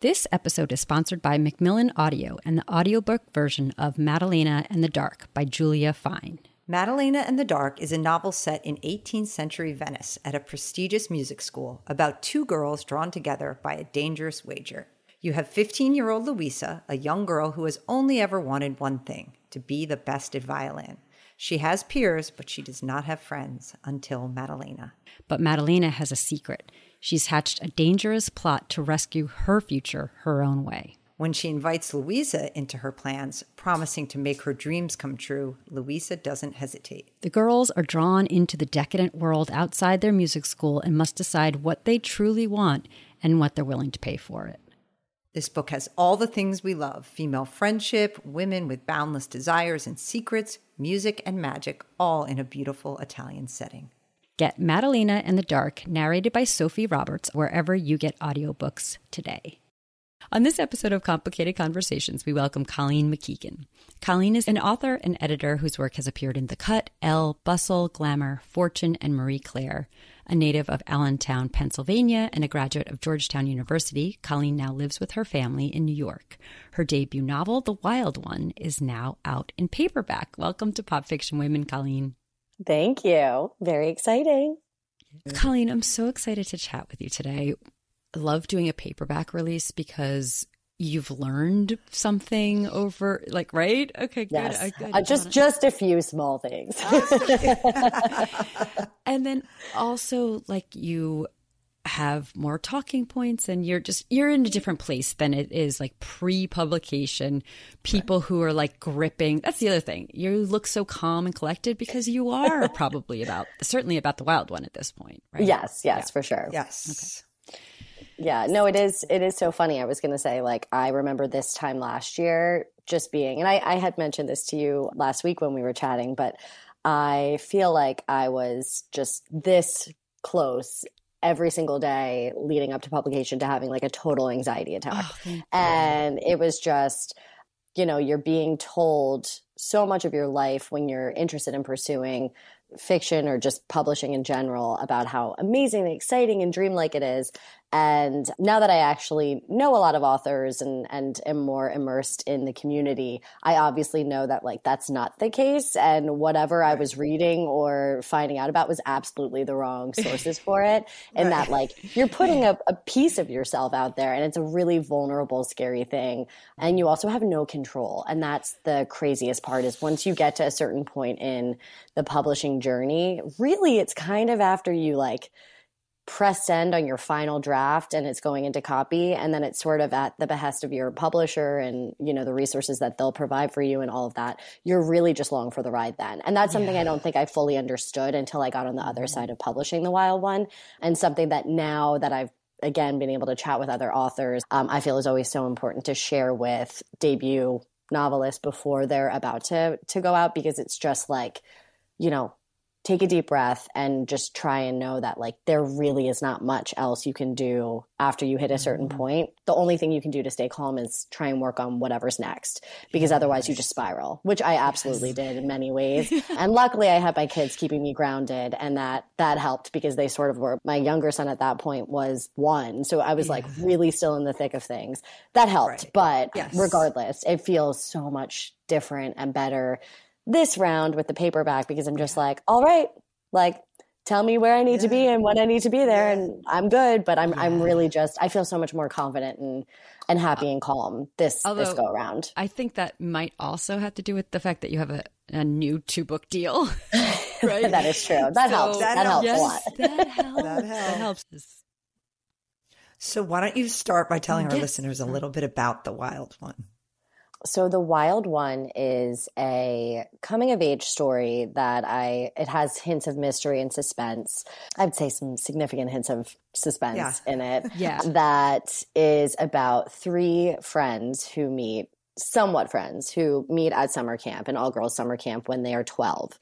This episode is sponsored by Macmillan Audio and the audiobook version of Madalena and the Dark by Julia Fine. Madalena and the Dark is a novel set in 18th century Venice at a prestigious music school about two girls drawn together by a dangerous wager. You have 15 year old Louisa, a young girl who has only ever wanted one thing to be the best at violin. She has peers, but she does not have friends until Madalena. But Madalena has a secret. She's hatched a dangerous plot to rescue her future her own way. When she invites Louisa into her plans, promising to make her dreams come true, Louisa doesn't hesitate. The girls are drawn into the decadent world outside their music school and must decide what they truly want and what they're willing to pay for it. This book has all the things we love female friendship, women with boundless desires and secrets, music and magic, all in a beautiful Italian setting. Get Madalena and the Dark, narrated by Sophie Roberts, wherever you get audiobooks today. On this episode of Complicated Conversations, we welcome Colleen McKeegan. Colleen is an author and editor whose work has appeared in The Cut, Elle, Bustle, Glamour, Fortune, and Marie Claire. A native of Allentown, Pennsylvania, and a graduate of Georgetown University, Colleen now lives with her family in New York. Her debut novel, The Wild One, is now out in paperback. Welcome to Pop Fiction Women, Colleen. Thank you. Very exciting. Colleen, I'm so excited to chat with you today. I love doing a paperback release because you've learned something over like right okay good, yes. I, I uh, just wanna... just a few small things and then also like you have more talking points and you're just you're in a different place than it is like pre-publication people right. who are like gripping that's the other thing you look so calm and collected because you are probably about certainly about the wild one at this point right yes yes yeah. for sure yes okay. yeah no it is it is so funny i was going to say like i remember this time last year just being and I, I had mentioned this to you last week when we were chatting but I feel like I was just this close every single day leading up to publication to having like a total anxiety attack. Oh, and it was just, you know, you're being told so much of your life when you're interested in pursuing fiction or just publishing in general about how amazing and exciting and dreamlike it is. And now that I actually know a lot of authors and, and am more immersed in the community, I obviously know that like that's not the case. And whatever I was reading or finding out about was absolutely the wrong sources for it. And that like you're putting a, a piece of yourself out there and it's a really vulnerable, scary thing. And you also have no control. And that's the craziest part is once you get to a certain point in the publishing journey, really it's kind of after you like press send on your final draft and it's going into copy and then it's sort of at the behest of your publisher and you know the resources that they'll provide for you and all of that you're really just long for the ride then and that's something yeah. i don't think i fully understood until i got on the other mm-hmm. side of publishing the wild one and something that now that i've again been able to chat with other authors um, i feel is always so important to share with debut novelists before they're about to to go out because it's just like you know take a deep breath and just try and know that like there really is not much else you can do after you hit a certain mm-hmm. point. The only thing you can do to stay calm is try and work on whatever's next because yes. otherwise you just spiral, which I absolutely yes. did in many ways. and luckily I had my kids keeping me grounded and that that helped because they sort of were my younger son at that point was 1. So I was yeah. like really still in the thick of things. That helped, right. but yes. regardless, it feels so much different and better this round with the paperback because I'm just like, all right, like tell me where I need yeah. to be and when I need to be there yeah. and I'm good. But I'm yeah. I'm really just I feel so much more confident and and happy uh, and calm this Although, this go around. I think that might also have to do with the fact that you have a, a new two book deal. right? that is true. That so, helps. That, that helps, helps yes, a lot. That helps. that helps. That helps. So why don't you start by telling yes. our listeners a little bit about the wild one? So the wild one is a coming of age story that I it has hints of mystery and suspense. I'd say some significant hints of suspense yeah. in it. Yeah. That is about three friends who meet somewhat friends who meet at summer camp, an all girls summer camp when they are 12.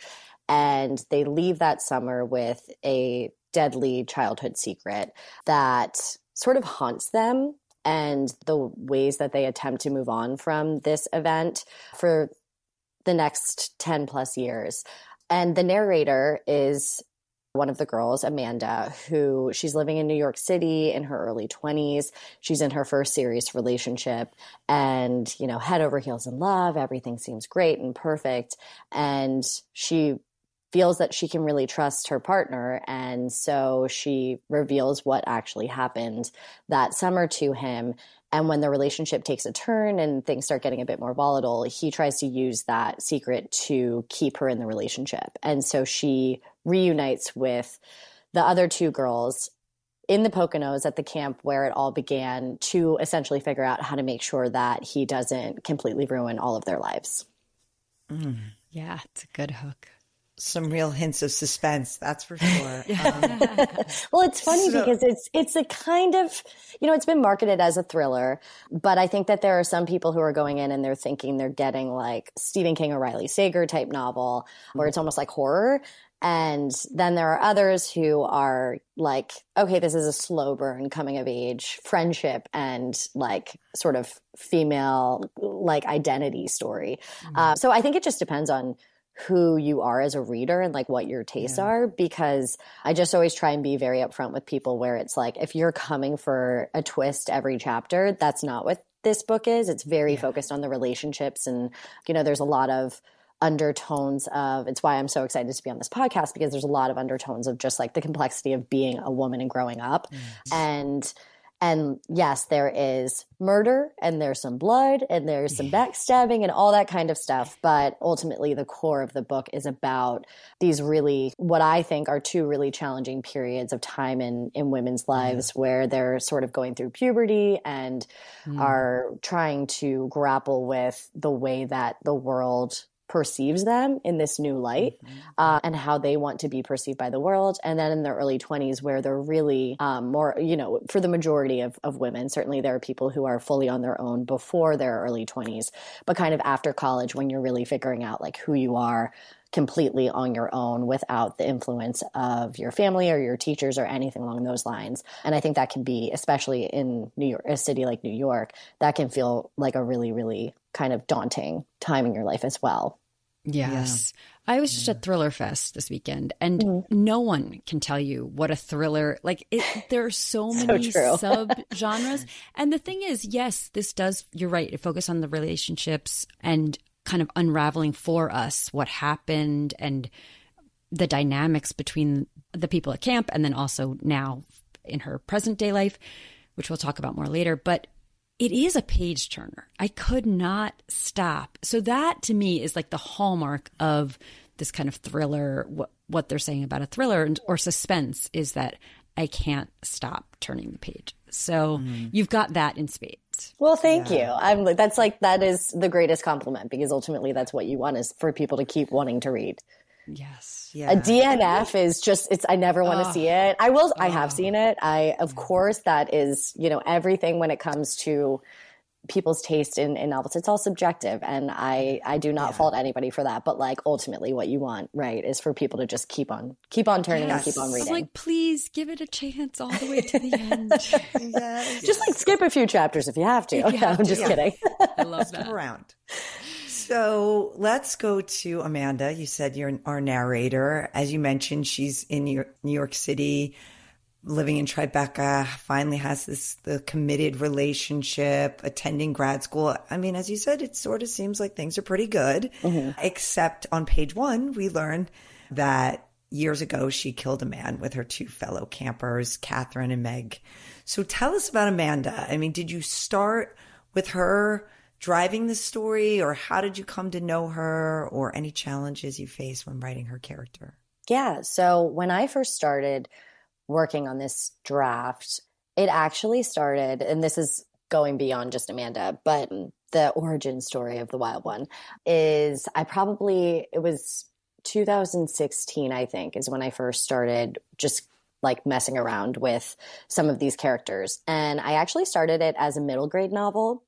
And they leave that summer with a deadly childhood secret that sort of haunts them and the ways that they attempt to move on from this event for the next 10 plus years. And the narrator is one of the girls, Amanda, who she's living in New York City in her early 20s. She's in her first serious relationship and, you know, head over heels in love. Everything seems great and perfect. And she feels that she can really trust her partner. And so she reveals what actually happened that summer to him. And when the relationship takes a turn and things start getting a bit more volatile, he tries to use that secret to keep her in the relationship. And so she reunites with the other two girls in the Poconos at the camp where it all began to essentially figure out how to make sure that he doesn't completely ruin all of their lives. Mm. Yeah, it's a good hook some real hints of suspense that's for sure. Um, well it's funny so, because it's it's a kind of you know it's been marketed as a thriller but i think that there are some people who are going in and they're thinking they're getting like stephen king or riley sager type novel where it's almost like horror. And then there are others who are like okay this is a slow burn coming of age friendship and like sort of female like identity story. Mm-hmm. uh, so i think it just depends on who you are as a reader and like what your tastes yeah. are because I just always try and be very upfront with people where it's like if you're coming for a twist every chapter, that's not what this book is. It's very yeah. focused on the relationships and you know there's a lot of undertones of it's why I'm so excited to be on this podcast because there's a lot of undertones of just like the complexity of being a woman and growing up mm. and and yes, there is murder and there's some blood and there's some backstabbing and all that kind of stuff. But ultimately, the core of the book is about these really, what I think are two really challenging periods of time in, in women's lives where they're sort of going through puberty and mm. are trying to grapple with the way that the world perceives them in this new light mm-hmm. uh, and how they want to be perceived by the world. And then in their early 20s, where they're really um, more, you know, for the majority of, of women, certainly there are people who are fully on their own before their early 20s, but kind of after college when you're really figuring out like who you are completely on your own without the influence of your family or your teachers or anything along those lines. And I think that can be, especially in New York, a city like New York, that can feel like a really, really kind of daunting time in your life as well. Yes. Yeah. I was just at Thriller Fest this weekend and mm-hmm. no one can tell you what a thriller like it, there are so many sub genres and the thing is yes this does you're right it focuses on the relationships and kind of unraveling for us what happened and the dynamics between the people at camp and then also now in her present day life which we'll talk about more later but it is a page turner. I could not stop. So that to me is like the hallmark of this kind of thriller. What what they're saying about a thriller or suspense is that I can't stop turning the page. So mm. you've got that in spades. Well, thank yeah. you. I'm like that's like that is the greatest compliment because ultimately that's what you want is for people to keep wanting to read. Yes. Yeah. A DNF is just it's I never want to oh. see it. I will I have seen it. I of mm-hmm. course that is, you know, everything when it comes to people's taste in, in novels. It's all subjective and I I do not yeah. fault anybody for that. But like ultimately what you want, right, is for people to just keep on keep on turning yes. and keep on reading. I'm like, please give it a chance all the way to the end. yes. Just like skip a few chapters if you have to. You have I'm just to. kidding. I love that. around. So let's go to Amanda. You said you're our narrator. As you mentioned, she's in New York, New York City, living in Tribeca, finally has this the committed relationship, attending grad school. I mean, as you said, it sort of seems like things are pretty good. Mm-hmm. Except on page one, we learn that years ago she killed a man with her two fellow campers, Catherine and Meg. So tell us about Amanda. I mean, did you start with her? Driving the story, or how did you come to know her, or any challenges you faced when writing her character? Yeah. So when I first started working on this draft, it actually started, and this is going beyond just Amanda, but the origin story of the wild one is I probably, it was 2016, I think, is when I first started just like messing around with some of these characters. And I actually started it as a middle grade novel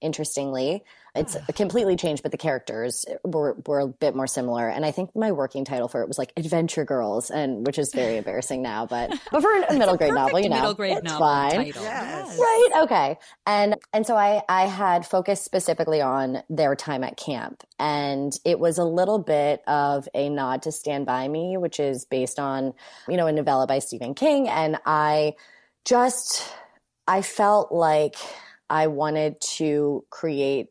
interestingly. It's ah. completely changed, but the characters were, were a bit more similar. And I think my working title for it was like Adventure Girls, and which is very embarrassing now. But but for a middle grade novel, you know, middle grade it's novel fine. title. Yes. Right. Okay. And and so I I had focused specifically on their time at camp, and it was a little bit of a nod to Stand by Me, which is based on you know a novella by Stephen King, and I just I felt like I wanted to create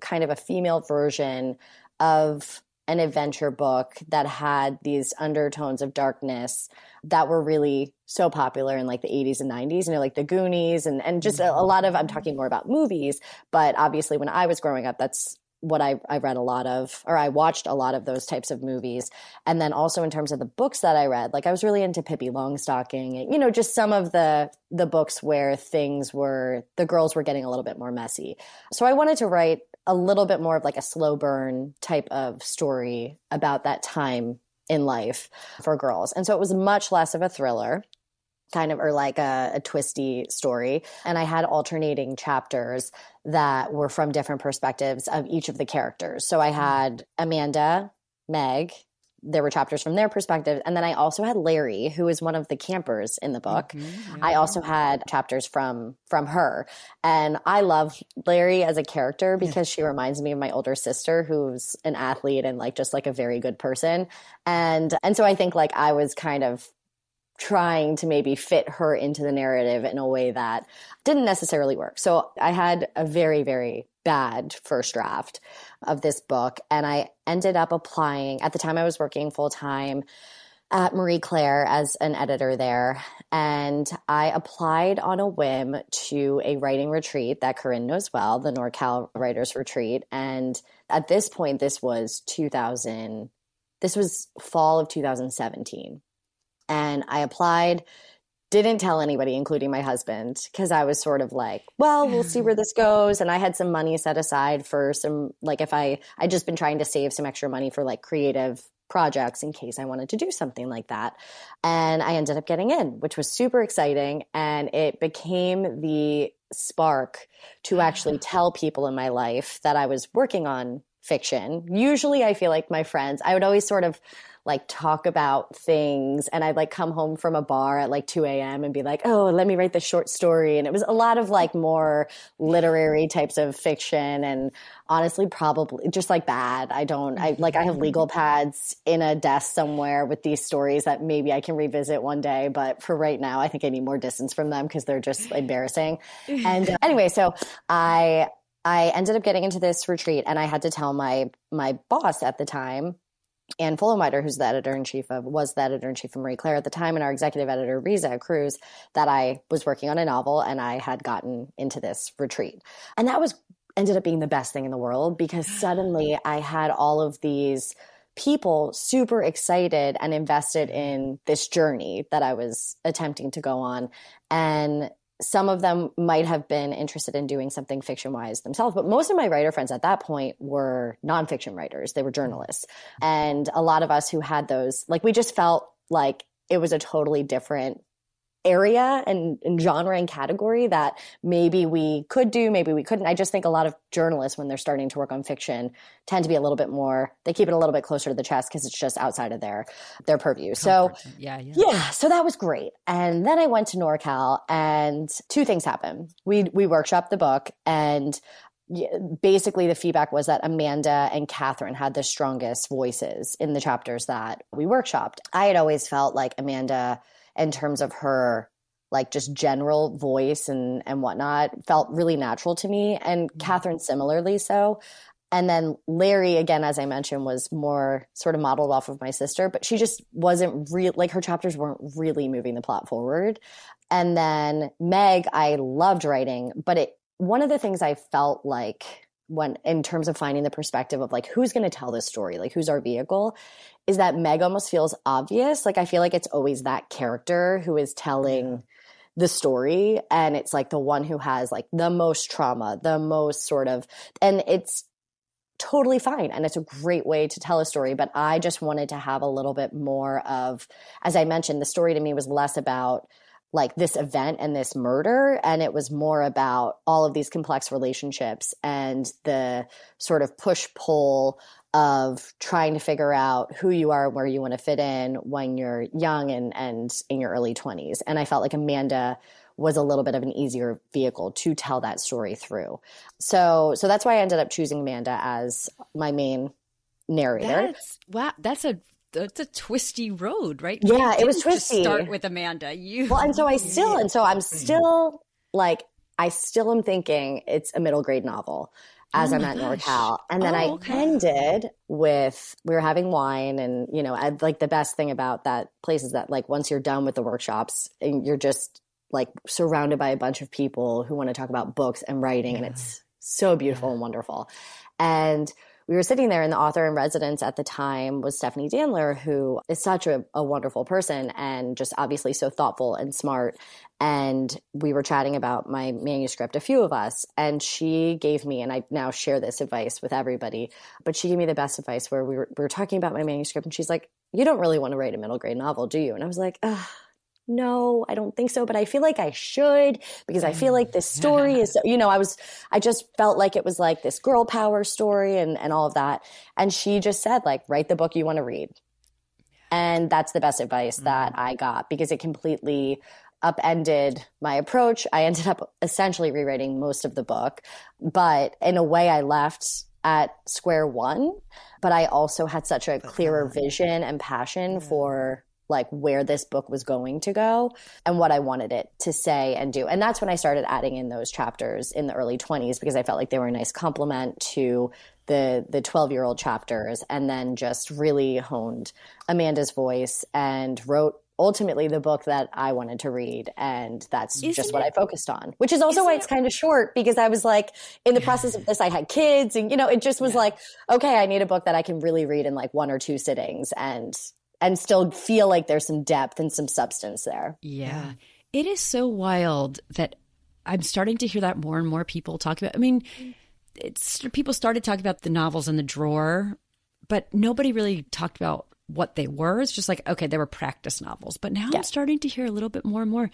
kind of a female version of an adventure book that had these undertones of darkness that were really so popular in like the 80s and 90s you know like the goonies and, and just a, a mm-hmm. lot of i'm talking more about movies but obviously when i was growing up that's what I, I read a lot of or i watched a lot of those types of movies. And then also in terms of the books that i read like i was really into pippi longstocking and you know just some of the the books where things were the girls were getting a little bit more messy. So i wanted to write a little bit more of like a slow burn type of story about that time in life for girls. And so it was much less of a thriller kind of or like a, a, twisty story. And i had alternating chapters that were from different perspectives of each of the characters. So i had amanda meg there were chapters from their perspective. And then i also had larry who is one of the campers in the book. Mhm, yeah. i also had chapters from from her. And i love larry as a character because she reminds me of my older sister who's an athlete and like just like a very good person. And and so i think like i was kind of trying to maybe fit her into the narrative in a way that didn't necessarily work so i had a very very bad first draft of this book and i ended up applying at the time i was working full time at Marie Claire as an editor there. And I applied on a whim to a writing retreat that Corinne knows well, the NorCal Writers Retreat. And at this point, this was 2000, this was fall of 2017. And I applied, didn't tell anybody, including my husband, because I was sort of like, well, we'll see where this goes. And I had some money set aside for some, like, if I, I'd just been trying to save some extra money for like creative projects in case I wanted to do something like that. And I ended up getting in, which was super exciting. And it became the spark to actually tell people in my life that I was working on fiction. Usually I feel like my friends, I would always sort of like talk about things and I'd like come home from a bar at like 2 a.m. and be like, oh, let me write this short story. And it was a lot of like more literary types of fiction and honestly probably just like bad. I don't I like I have legal pads in a desk somewhere with these stories that maybe I can revisit one day, but for right now I think I need more distance from them because they're just embarrassing. And uh, anyway, so I I ended up getting into this retreat and I had to tell my my boss at the time Anne Fullenwider, who's the editor in chief of, was the editor in chief of Marie Claire at the time, and our executive editor, Riza Cruz, that I was working on a novel and I had gotten into this retreat. And that was ended up being the best thing in the world because suddenly I had all of these people super excited and invested in this journey that I was attempting to go on. And some of them might have been interested in doing something fiction wise themselves, but most of my writer friends at that point were nonfiction writers. They were journalists. And a lot of us who had those, like, we just felt like it was a totally different area and, and, genre and category that maybe we could do, maybe we couldn't. I just think a lot of journalists, when they're starting to work on fiction, tend to be a little bit more. They keep it a little bit closer to the chest because it's just outside of their their purview. Comfort. So yeah, yeah, yeah. So that was great. And then I went to NorCal, and two things happened. We we workshopped the book, and basically the feedback was that Amanda and Catherine had the strongest voices in the chapters that we workshopped. I had always felt like Amanda in terms of her like just general voice and and whatnot felt really natural to me. And mm-hmm. catherine similarly so. And then larry again as i mentioned was more sort of modeled off of my sister but she just wasn't real like her chapters weren't really moving the plot forward. And then meg i loved writing but it one of the things i felt like when in terms of finding the perspective of like who's going to tell this story? Like who's our vehicle? Is that meg almost feels obvious? Like i feel like it's always that character who is telling the story and it's like the one who has like the most trauma the most sort of and it's totally fine and it's a great way to tell a story but i just wanted to have a little bit more of as i mentioned the story to me was less about like this event and this murder and it was more about all of these complex relationships and the sort of push pull of trying to figure out who you are and where you want to fit in when you're young and and in your early 20s and i felt like amanda was a little bit of an easier vehicle to tell that story through. So so that's why i ended up choosing amanda as my main narrator. That's, wow that's a that's a twisty road, right? Yeah, it was twisty. start with Amanda. You well, and so I still, and so I'm still like, I still am thinking it's a middle grade novel as oh I'm at gosh. NorCal. And then oh, I okay. ended with we were having wine, and you know, I'd, like the best thing about that place is that like once you're done with the workshops, and you're just like surrounded by a bunch of people who want to talk about books and writing, yeah. and it's so beautiful yeah. and wonderful. And we were sitting there and the author in residence at the time was Stephanie Danler, who is such a, a wonderful person and just obviously so thoughtful and smart. And we were chatting about my manuscript, a few of us, and she gave me, and I now share this advice with everybody, but she gave me the best advice where we were, we were talking about my manuscript and she's like, You don't really want to write a middle grade novel, do you? And I was like, Ugh no, I don't think so, but I feel like I should because I feel like this mm. story is, you know, I was, I just felt like it was like this girl power story and, and all of that. And she just said, like, write the book you want to read. And that's the best advice mm-hmm. that I got because it completely upended my approach. I ended up essentially rewriting most of the book, but in a way, I left at square one. But I also had such a clearer vision and passion for like where this book was going to go and what I wanted it to say and do. And that's when I started adding in those chapters in the early 20s because I felt like they were a nice complement to the the 12 year old chapters and then just really honed Amanda's voice and wrote ultimately the book that I wanted to read. And that's Isn't just what it, I focused on, which is also why it's kind of short because I was like, in the process of this, I had kids and, you know, it just was yeah. like, okay, I need a book that I can really read in like one or two sittings. And and still feel like there's some depth and some substance there. Yeah. It is so wild that I'm starting to hear that more and more people talk about. I mean, it's people started talking about the novels in the drawer, but nobody really talked about what they were. It's just like, okay, they were practice novels. But now yeah. I'm starting to hear a little bit more and more.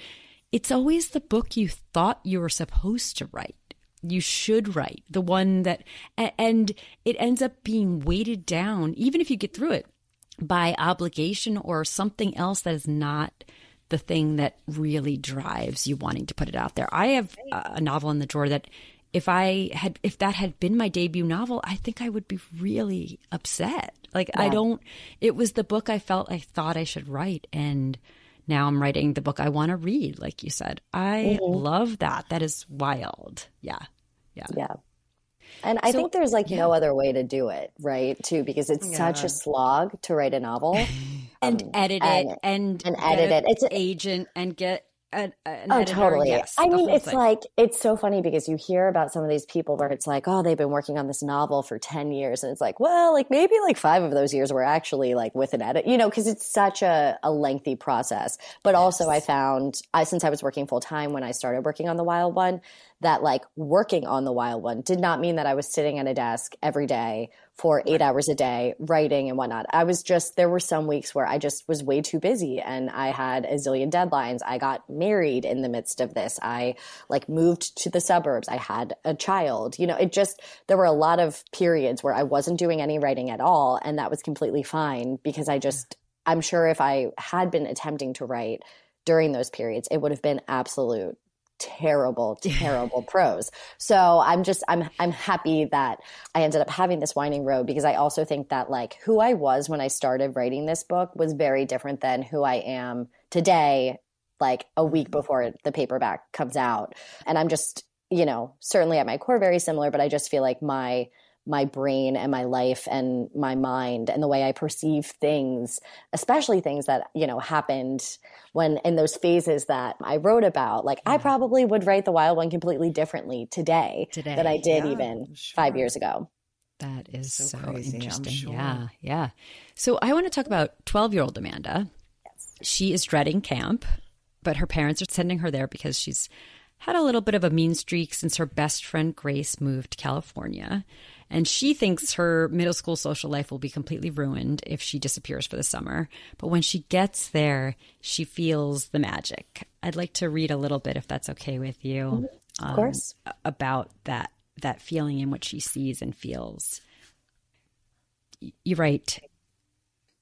It's always the book you thought you were supposed to write. You should write the one that, and it ends up being weighted down, even if you get through it by obligation or something else that is not the thing that really drives you wanting to put it out there. I have a novel in the drawer that if I had if that had been my debut novel, I think I would be really upset. Like yeah. I don't it was the book I felt I thought I should write and now I'm writing the book I want to read like you said. I mm-hmm. love that. That is wild. Yeah. Yeah. Yeah. And I think there's like yeah. no other way to do it, right? Too, because it's yeah. such a slog to write a novel and um, edit it and, and, and edit it. It's an agent and get an, an oh, totally. Yes, I mean, it's thing. like it's so funny because you hear about some of these people where it's like, oh, they've been working on this novel for ten years, and it's like, well, like maybe like five of those years were actually like with an edit, you know, because it's such a, a lengthy process. But yes. also, I found I since I was working full time when I started working on the Wild One, that like working on the wild one did not mean that I was sitting at a desk every day for eight hours a day writing and whatnot. I was just, there were some weeks where I just was way too busy and I had a zillion deadlines. I got married in the midst of this. I like moved to the suburbs. I had a child. You know, it just, there were a lot of periods where I wasn't doing any writing at all. And that was completely fine because I just, I'm sure if I had been attempting to write during those periods, it would have been absolute terrible, terrible prose. So I'm just I'm I'm happy that I ended up having this winding road because I also think that like who I was when I started writing this book was very different than who I am today, like a week mm-hmm. before the paperback comes out. And I'm just, you know, certainly at my core very similar, but I just feel like my my brain and my life and my mind and the way I perceive things, especially things that, you know, happened when in those phases that I wrote about. Like yeah. I mm-hmm. probably would write the wild one completely differently today, today. than I did yeah, even sure. five years ago. That is so, so crazy, interesting. Sure. Yeah, yeah. So I want to talk about 12 year old Amanda. Yes. She is dreading camp, but her parents are sending her there because she's had a little bit of a mean streak since her best friend Grace moved to California. And she thinks her middle school social life will be completely ruined if she disappears for the summer. But when she gets there, she feels the magic. I'd like to read a little bit, if that's okay with you. Of um, course. About that, that feeling and what she sees and feels. You write,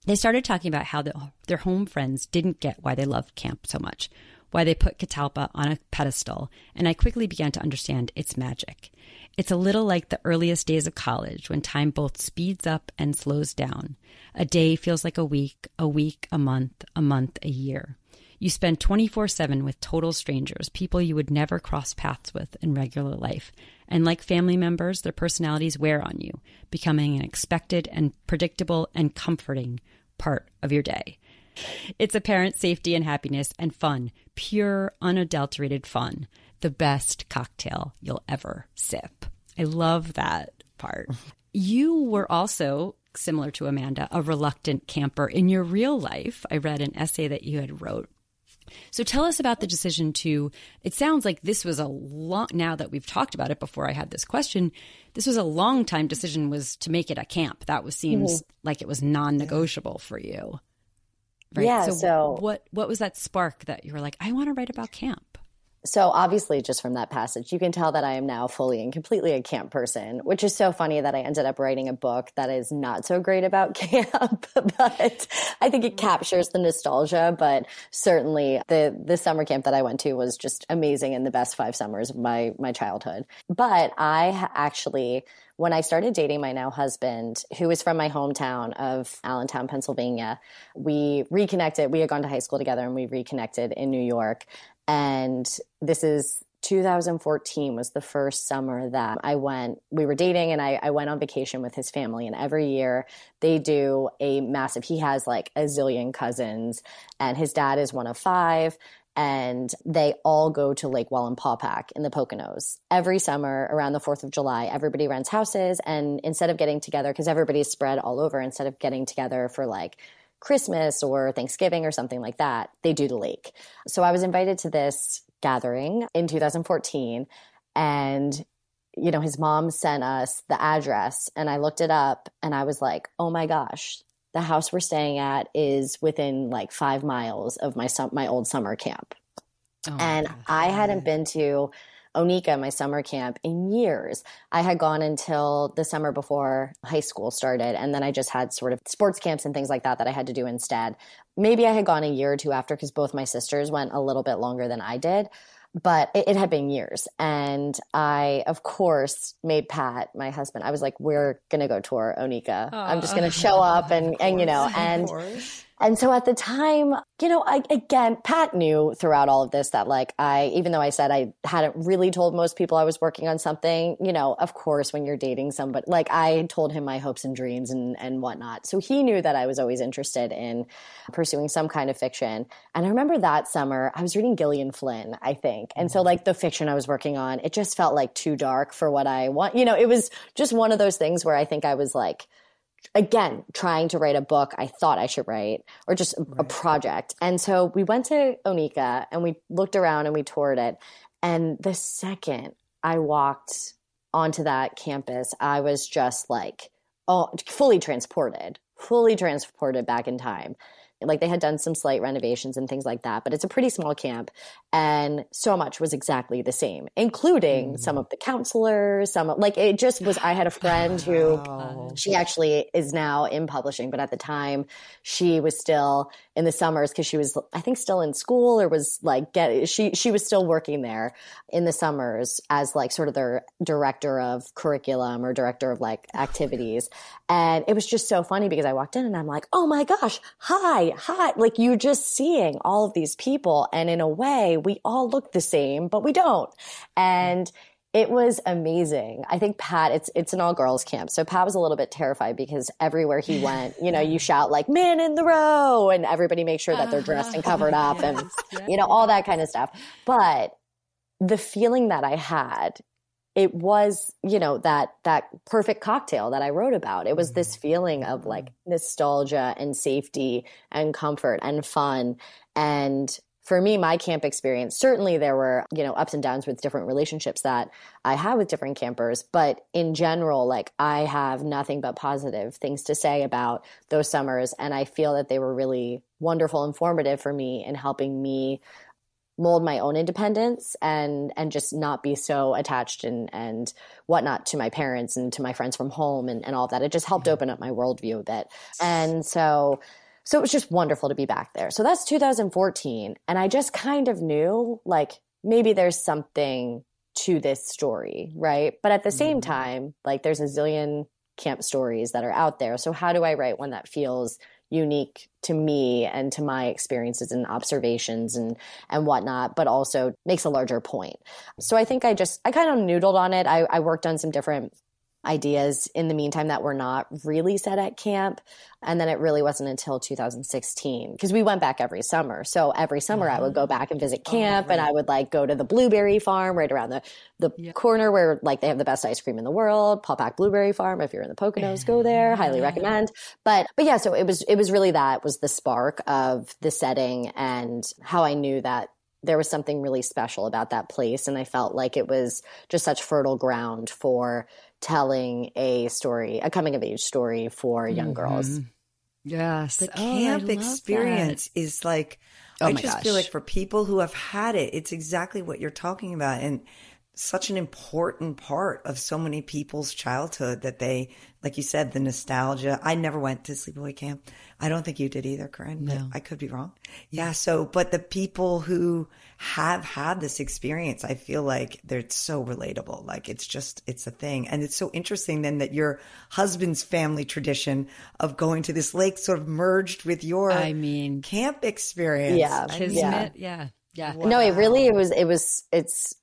they started talking about how the, their home friends didn't get why they loved camp so much, why they put Catalpa on a pedestal, and I quickly began to understand its magic. It's a little like the earliest days of college when time both speeds up and slows down. A day feels like a week, a week, a month, a month, a year. You spend 24 7 with total strangers, people you would never cross paths with in regular life. And like family members, their personalities wear on you, becoming an expected and predictable and comforting part of your day. It's apparent safety and happiness and fun, pure, unadulterated fun the best cocktail you'll ever sip. I love that part. You were also similar to Amanda, a reluctant camper in your real life. I read an essay that you had wrote. So tell us about the decision to it sounds like this was a long now that we've talked about it before I had this question, this was a long time decision was to make it a camp. That was seems mm-hmm. like it was non-negotiable for you. Right. Yeah, so, so what what was that spark that you were like I want to write about camp? So obviously, just from that passage, you can tell that I am now fully and completely a camp person, which is so funny that I ended up writing a book that is not so great about camp, but I think it captures the nostalgia. But certainly, the the summer camp that I went to was just amazing and the best five summers of my my childhood. But I actually when I started dating my now husband, who is from my hometown of Allentown, Pennsylvania, we reconnected. We had gone to high school together and we reconnected in New York. And this is 2014 was the first summer that I went, we were dating and I, I, went on vacation with his family. And every year they do a massive, he has like a zillion cousins and his dad is one of five. And they all go to Lake Wallenpaupack in the Poconos. Every summer around the 4th of July, everybody rents houses. And instead of getting together, because everybody's spread all over, instead of getting together for like Christmas or Thanksgiving or something like that, they do the lake. So I was invited to this gathering in 2014 and you know his mom sent us the address and I looked it up and I was like, "Oh my gosh, the house we're staying at is within like 5 miles of my my old summer camp." Oh and I hadn't been to Oneka, my summer camp, in years. I had gone until the summer before high school started, and then I just had sort of sports camps and things like that that I had to do instead. Maybe I had gone a year or two after because both my sisters went a little bit longer than I did but it, had been years. And I, of course, made Pat, my husband, I was like, we're going to go tour Oneka. I'm just going to show up and, and, you know, and and so at the time, you know, I, again, Pat knew throughout all of this that like I, even though I said I hadn't really told most people I was working on something, you know, of course, when you're dating somebody, like I told him my hopes and dreams and, and whatnot. So he knew that I was always interested in pursuing some kind of fiction. And I remember that summer I was reading Gillian Flynn, I think. And so mm-hmm. like the fiction I was working on, it just felt like too dark for what I want. You know, it was just one of those things where I think I was like, again trying to write a book I thought I should write or just right. a project. And so we went to Oneka and we looked around and we toured it. And the second I walked onto that campus, I was just like, oh, fully transported, fully transported back in time like they had done some slight renovations and things like that, but it's a pretty small camp. And so much was exactly the same, including mm. some of the counselors, some of, like it just was. I had a friend who she actually is now in publishing, but at the time she was still in the summers because she was, I think, still in school or was like get she she was still working there in the summers as like sort of their director of curriculum or director of like activities. And it was just so funny because I walked in and I'm like, oh my gosh, hi, hi. Like you're just seeing all of these people. And in a way, we all look the same, but we don't. And it was amazing. I think Pat, it's it's an all girls camp. So Pat was a little bit terrified because everywhere he went, you know, you shout like man in the row and everybody makes sure that they're dressed and covered up yes, and yes. you know, all that kind of stuff. But the feeling that I had it was you know that that perfect cocktail that i wrote about it was this mm-hmm. feeling of like nostalgia and safety and comfort and fun and for me, my camp experience, certainly there were, you know, ups and downs with different relationships that I had with different campers. But in general, like I have nothing but positive things to say about those summers. And I feel that they were really wonderful, informative for me in helping me mold my own independence and and just not be so attached and and whatnot to my parents and to my friends from home and, and all that. It just helped mm-hmm. open up my worldview a bit. And so so it was just wonderful to be back there. So that's 2014. And I just kind of knew like maybe there's something to this story, right? But at the same mm-hmm. time, like there's a zillion camp stories that are out there. So how do I write one that feels unique to me and to my experiences and observations and and whatnot, but also makes a larger point. So I think I just I kind of noodled on it. I, I worked on some different ideas in the meantime that were not really set at camp. And then it really wasn't until 2016 because we went back every summer. So every summer I would go mm-hmm. back and visit oh, camp oh, right. and I would like go to the blueberry farm right around the, the yeah. corner where like they have the best ice cream in the world, Paupack Blueberry Farm. If you're in the Poconos, go there. Highly recommend. But, but yeah, so it was, it was really that was the spark of the setting and how I knew that there was something really special about that place. And I felt like it was just such fertile ground for telling a story, a coming of age story for young mm-hmm. girls. Yes. The oh, camp experience that. is like, oh I just gosh. feel like for people who have had it, it's exactly what you're talking about. And such an important part of so many people's childhood that they, like you said, the nostalgia. I never went to sleepaway camp. I don't think you did either, Corinne. No. I could be wrong. Yeah. So, but the people who have had this experience, I feel like they're so relatable. Like it's just, it's a thing. And it's so interesting then that your husband's family tradition of going to this lake sort of merged with your, I mean, camp experience. Yeah. Yeah. Yeah. Yeah. Wow. No, it really, it was, it was, it's,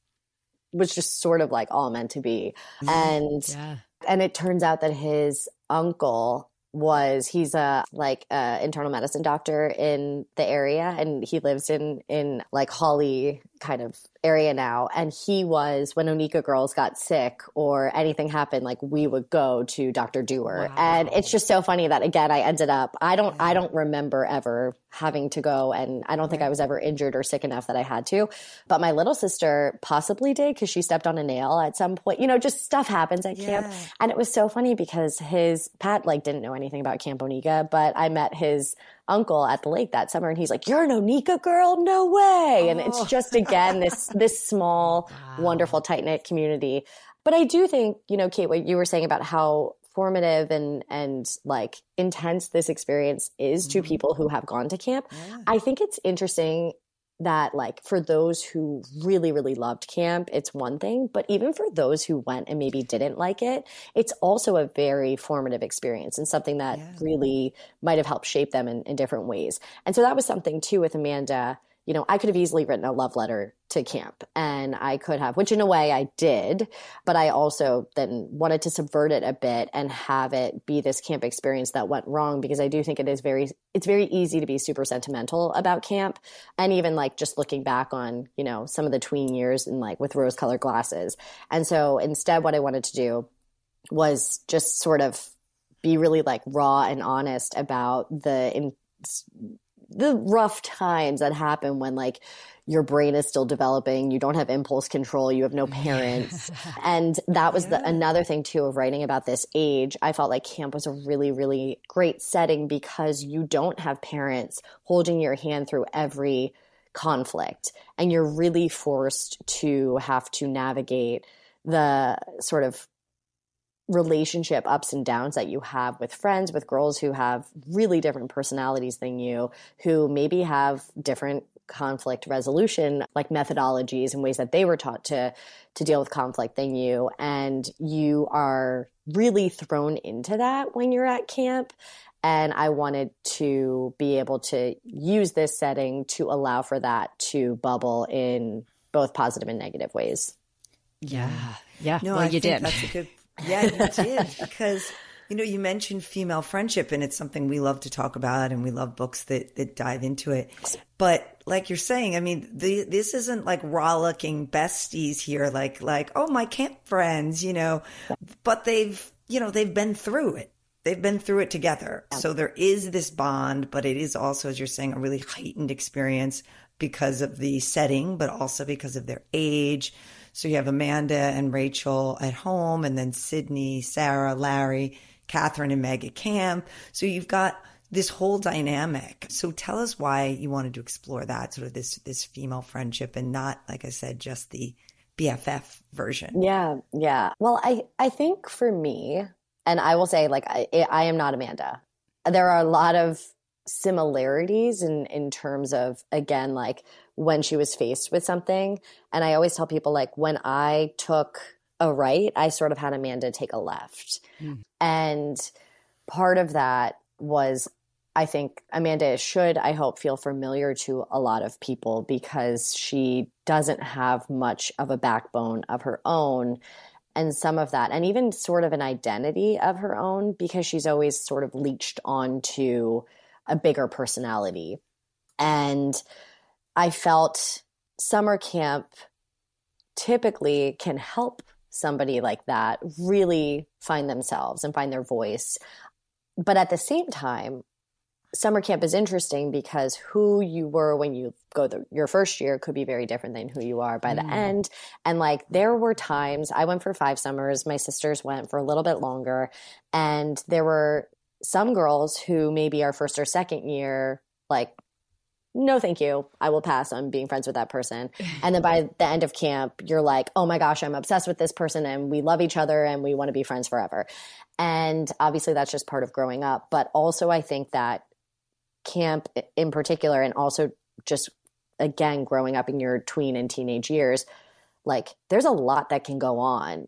was just sort of like all meant to be. Mm-hmm. And, yeah. and it turns out that his uncle was he's a like a internal medicine doctor in the area and he lives in in like Hawley kind of area now. And he was, when Oneka girls got sick or anything happened, like we would go to Dr. Dewar. Wow. And it's just so funny that again, I ended up, I don't, I don't remember ever having to go. And I don't think I was ever injured or sick enough that I had to. But my little sister possibly did because she stepped on a nail at some point. You know, just stuff happens at yeah. camp. And it was so funny because his, Pat like didn't know anything about Camp Oneka, but I met his uncle at the lake that summer and he's like, You're an Oneka girl? No way. And it's oh. just again this this small, wow. wonderful, tight knit community. But I do think, you know, Kate, what you were saying about how formative and and like intense this experience is to mm-hmm. people who have gone to camp. Yeah. I think it's interesting that like for those who really really loved camp it's one thing but even for those who went and maybe didn't like it it's also a very formative experience and something that yeah. really might have helped shape them in, in different ways and so that was something too with amanda you know, I could have easily written a love letter to camp and I could have, which in a way I did, but I also then wanted to subvert it a bit and have it be this camp experience that went wrong because I do think it is very, it's very easy to be super sentimental about camp. And even like just looking back on, you know, some of the tween years and like with rose colored glasses. And so instead, what I wanted to do was just sort of be really like raw and honest about the in, the rough times that happen when like your brain is still developing you don't have impulse control you have no parents. And that was yeah. the another thing too of writing about this age. I felt like camp was a really really great setting because you don't have parents holding your hand through every conflict and you're really forced to have to navigate the sort of relationship ups and downs that you have with friends, with girls who have really different personalities than you, who maybe have different conflict resolution like methodologies and ways that they were taught to to deal with conflict than you and you are really thrown into that when you're at camp and I wanted to be able to use this setting to allow for that to bubble in both positive and negative ways. Yeah. Mm. Yeah. No, well, I you did. That's a good yeah, you did because you know you mentioned female friendship, and it's something we love to talk about, and we love books that that dive into it. But like you're saying, I mean, the, this isn't like rollicking besties here, like like oh my camp friends, you know, but they've you know they've been through it. They've been through it together. So there is this bond, but it is also, as you're saying, a really heightened experience because of the setting, but also because of their age. So you have Amanda and Rachel at home, and then Sydney, Sarah, Larry, Catherine, and Meg at camp. So you've got this whole dynamic. So tell us why you wanted to explore that sort of this this female friendship and not, like I said, just the BFF version. Yeah, yeah. Well, I I think for me, and I will say, like, I, I am not Amanda. There are a lot of similarities in in terms of again, like when she was faced with something. And I always tell people, like, when I took a right, I sort of had Amanda take a left, mm. and part of that was I think Amanda should, I hope, feel familiar to a lot of people because she doesn't have much of a backbone of her own. And some of that, and even sort of an identity of her own, because she's always sort of leached onto a bigger personality. And I felt summer camp typically can help somebody like that really find themselves and find their voice. But at the same time, summer camp is interesting because who you were when you go the, your first year could be very different than who you are by the mm. end. And like there were times I went for five summers, my sisters went for a little bit longer, and there were some girls who maybe our first or second year like no thank you. I will pass on being friends with that person. And then by the end of camp you're like oh my gosh i'm obsessed with this person and we love each other and we want to be friends forever. And obviously that's just part of growing up. But also i think that camp in particular and also just again growing up in your tween and teenage years like there's a lot that can go on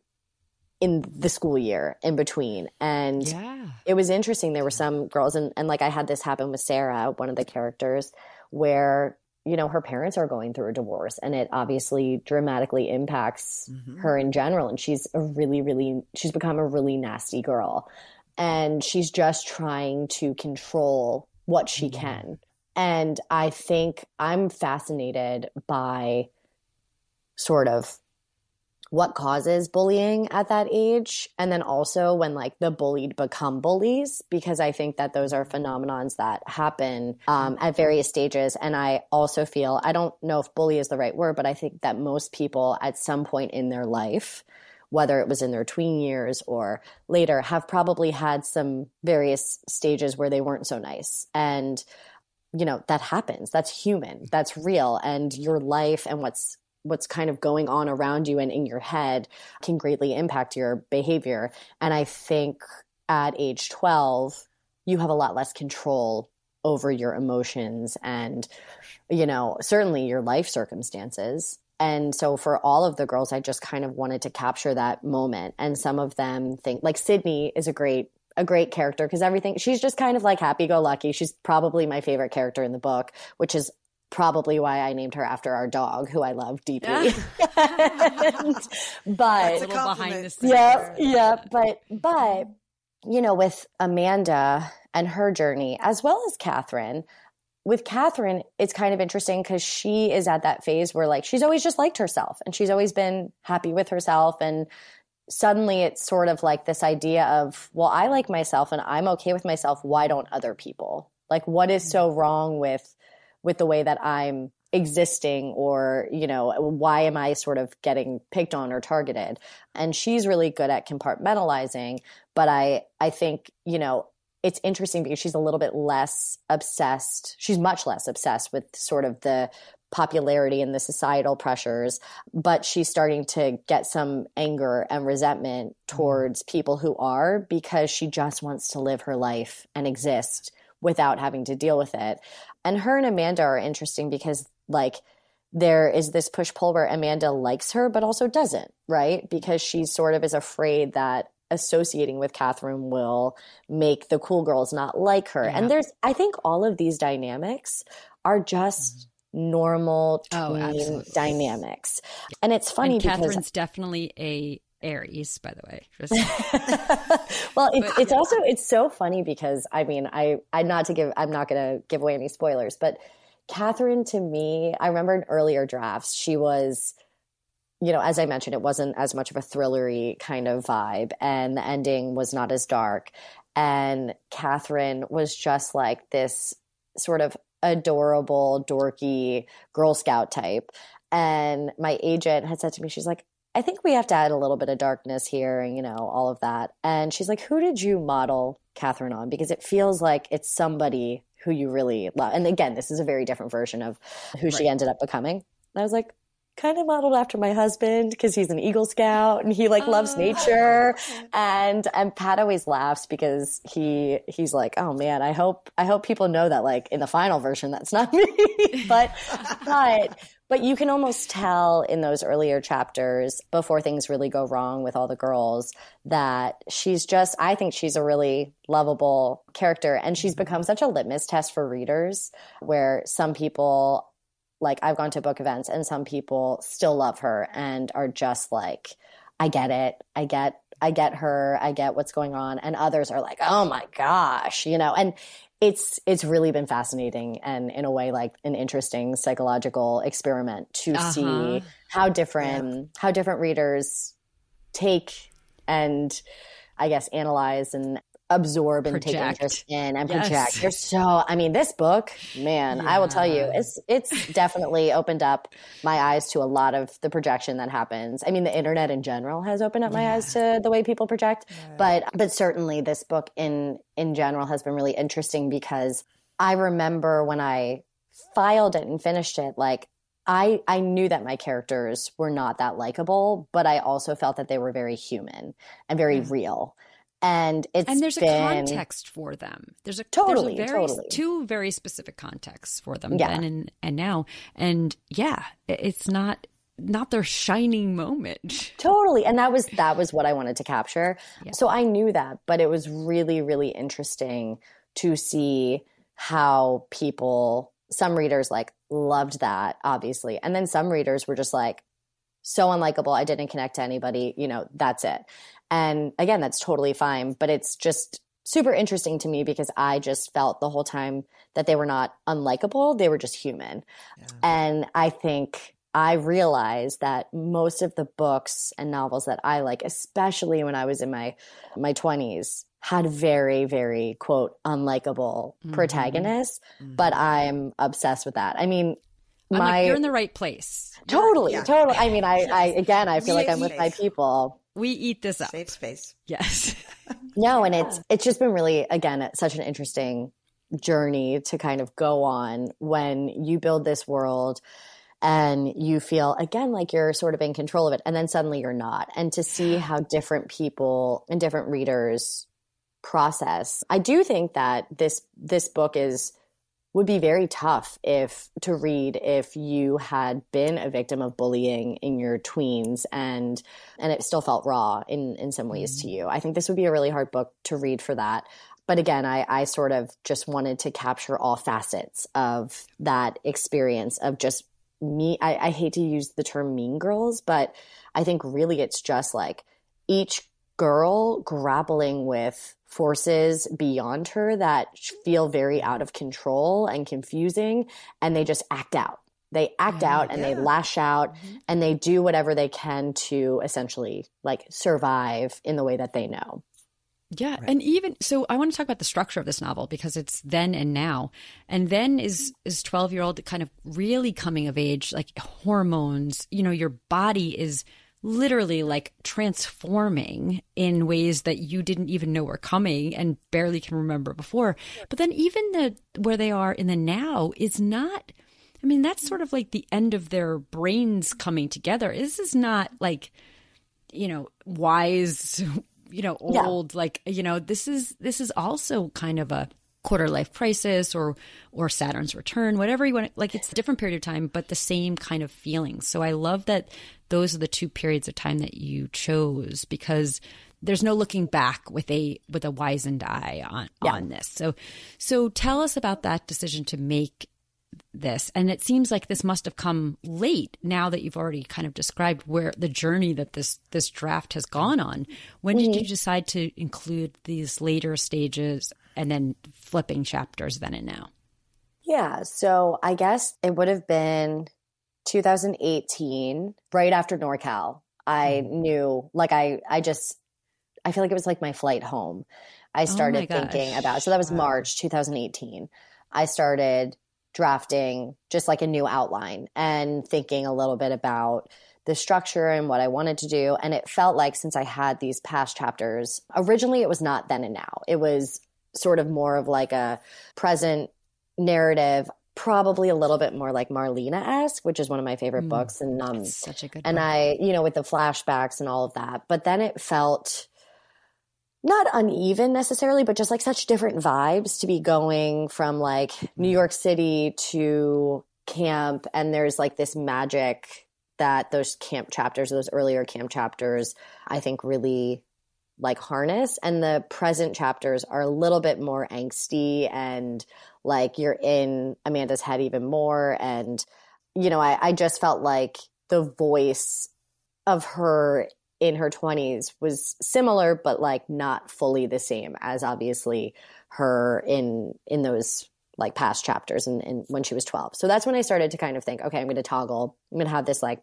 in the school year in between. And yeah. it was interesting. There were some girls and, and like i had this happen with sarah one of the characters where you know her parents are going through a divorce and it obviously dramatically impacts mm-hmm. her in general and she's a really really she's become a really nasty girl and she's just trying to control what she mm-hmm. can. And I think I'm fascinated by sort of what causes bullying at that age and then also when like the bullied become bullies because i think that those are phenomenons that happen um, at various stages and i also feel i don't know if bully is the right word but i think that most people at some point in their life whether it was in their tween years or later, have probably had some various stages where they weren't so nice. And, you know, that happens. That's human. That's real. And your life and what's what's kind of going on around you and in your head can greatly impact your behavior. And I think at age 12, you have a lot less control over your emotions and, you know, certainly your life circumstances. And so for all of the girls, I just kind of wanted to capture that moment. And some of them think like Sydney is a great a great character because everything she's just kind of like happy go lucky. She's probably my favorite character in the book, which is probably why I named her after our dog, who I love deeply. and, but a little behind the scenes. Yeah, yeah, but but you know, with Amanda and her journey, as well as Catherine, with Catherine, it's kind of interesting because she is at that phase where like she's always just liked herself and she's always been happy with herself. And suddenly it's sort of like this idea of, well, I like myself and I'm okay with myself. Why don't other people? Like, what is mm. so wrong with with the way that I'm existing or you know why am i sort of getting picked on or targeted and she's really good at compartmentalizing but i i think you know it's interesting because she's a little bit less obsessed. She's much less obsessed with sort of the popularity and the societal pressures, but she's starting to get some anger and resentment mm-hmm. towards people who are because she just wants to live her life and exist without having to deal with it. And her and Amanda are interesting because, like, there is this push pull where Amanda likes her, but also doesn't, right? Because she sort of is afraid that associating with Catherine will make the cool girls not like her. Yeah. And there's, I think all of these dynamics are just mm-hmm. normal oh, tween oh, dynamics. And it's funny and because Catherine's definitely a Aries, by the way. well, it's but, it's yeah. also it's so funny because I mean I I'm not to give I'm not going to give away any spoilers, but Catherine to me, I remember in earlier drafts she was you know, as I mentioned, it wasn't as much of a thrillery kind of vibe, and the ending was not as dark. And Catherine was just like this sort of adorable, dorky Girl Scout type. And my agent had said to me, she's like, I think we have to add a little bit of darkness here and, you know, all of that. And she's like, Who did you model Catherine on? Because it feels like it's somebody who you really love. And again, this is a very different version of who right. she ended up becoming. And I was like, kind of modeled after my husband because he's an Eagle Scout and he like loves oh. nature. And and Pat always laughs because he he's like, oh man, I hope I hope people know that like in the final version that's not me. but but but you can almost tell in those earlier chapters before things really go wrong with all the girls that she's just I think she's a really lovable character and she's mm-hmm. become such a litmus test for readers where some people like I've gone to book events and some people still love her and are just like, I get it. I get I get her. I get what's going on. And others are like, oh my gosh, you know, and it's it's really been fascinating and in a way like an interesting psychological experiment to uh-huh. see how different yeah. how different readers take and I guess analyze and absorb and project. take interest in and project. Yes. You're so I mean this book, man, yeah. I will tell you, it's it's definitely opened up my eyes to a lot of the projection that happens. I mean the internet in general has opened up my yeah. eyes to the way people project, yeah. but but certainly this book in in general has been really interesting because I remember when I filed it and finished it like I I knew that my characters were not that likable, but I also felt that they were very human and very mm. real and it's and there's been, a context for them. There's a totally, there's a very, totally. two very specific contexts for them yeah. then and and now. And yeah, it's not not their shining moment. Totally. And that was that was what I wanted to capture. Yeah. So I knew that, but it was really really interesting to see how people some readers like loved that obviously. And then some readers were just like so unlikable. I didn't connect to anybody, you know, that's it. And again, that's totally fine, but it's just super interesting to me because I just felt the whole time that they were not unlikable, they were just human. Yeah. And I think I realized that most of the books and novels that I like, especially when I was in my my 20s, had very very quote unlikable mm-hmm. protagonists, mm-hmm. but I'm obsessed with that. I mean, my, like, you're in the right place. Totally, yeah. totally. I mean, I, I again, I feel like I'm with my people we eat this up. Safe space. Yes. no, and it's it's just been really again such an interesting journey to kind of go on when you build this world and you feel again like you're sort of in control of it and then suddenly you're not and to see how different people and different readers process i do think that this this book is would be very tough if to read if you had been a victim of bullying in your tweens and and it still felt raw in in some ways mm-hmm. to you. I think this would be a really hard book to read for that. But again, I, I sort of just wanted to capture all facets of that experience of just me. I, I hate to use the term mean girls, but I think really it's just like each girl grappling with forces beyond her that feel very out of control and confusing and they just act out they act yeah, out and yeah. they lash out mm-hmm. and they do whatever they can to essentially like survive in the way that they know yeah. Right. And even so I want to talk about the structure of this novel because it's then and now. And then is is 12 year old kind of really coming of age, like hormones, you know, your body is literally like transforming in ways that you didn't even know were coming and barely can remember before. But then even the where they are in the now is not I mean that's sort of like the end of their brains coming together. This is not like you know wise you know old yeah. like you know this is this is also kind of a quarter life crisis or or Saturn's return, whatever you want. Like it's a different period of time, but the same kind of feelings. So I love that those are the two periods of time that you chose because there's no looking back with a with a wizened eye on yeah. on this. So so tell us about that decision to make this and it seems like this must have come late now that you've already kind of described where the journey that this this draft has gone on when mm-hmm. did you decide to include these later stages and then flipping chapters then and now? Yeah, so I guess it would have been 2018, right after NorCal. I mm. knew, like, I, I just, I feel like it was like my flight home. I oh started oh thinking about, so that was March 2018. I started drafting just like a new outline and thinking a little bit about the structure and what I wanted to do. And it felt like since I had these past chapters, originally it was not then and now. It was sort of more of like a present narrative, probably a little bit more like Marlena esque, which is one of my favorite mm, books. And um, such a good. And book. I, you know, with the flashbacks and all of that. But then it felt not uneven necessarily, but just like such different vibes to be going from like New York City to camp. And there's like this magic that those camp chapters, those earlier camp chapters, I think really like harness. And the present chapters are a little bit more angsty and like you're in Amanda's head even more. And, you know, I, I just felt like the voice of her in her 20s was similar but like not fully the same as obviously her in in those like past chapters and, and when she was 12 so that's when i started to kind of think okay i'm going to toggle i'm going to have this like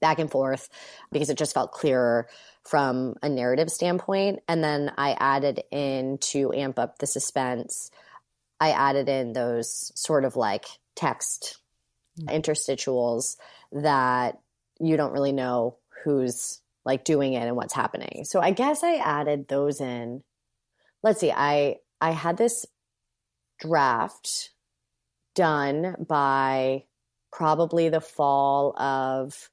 back and forth because it just felt clearer from a narrative standpoint and then i added in to amp up the suspense i added in those sort of like text mm-hmm. interstitials that you don't really know who's like doing it and what's happening. So I guess I added those in. Let's see, I I had this draft done by probably the fall of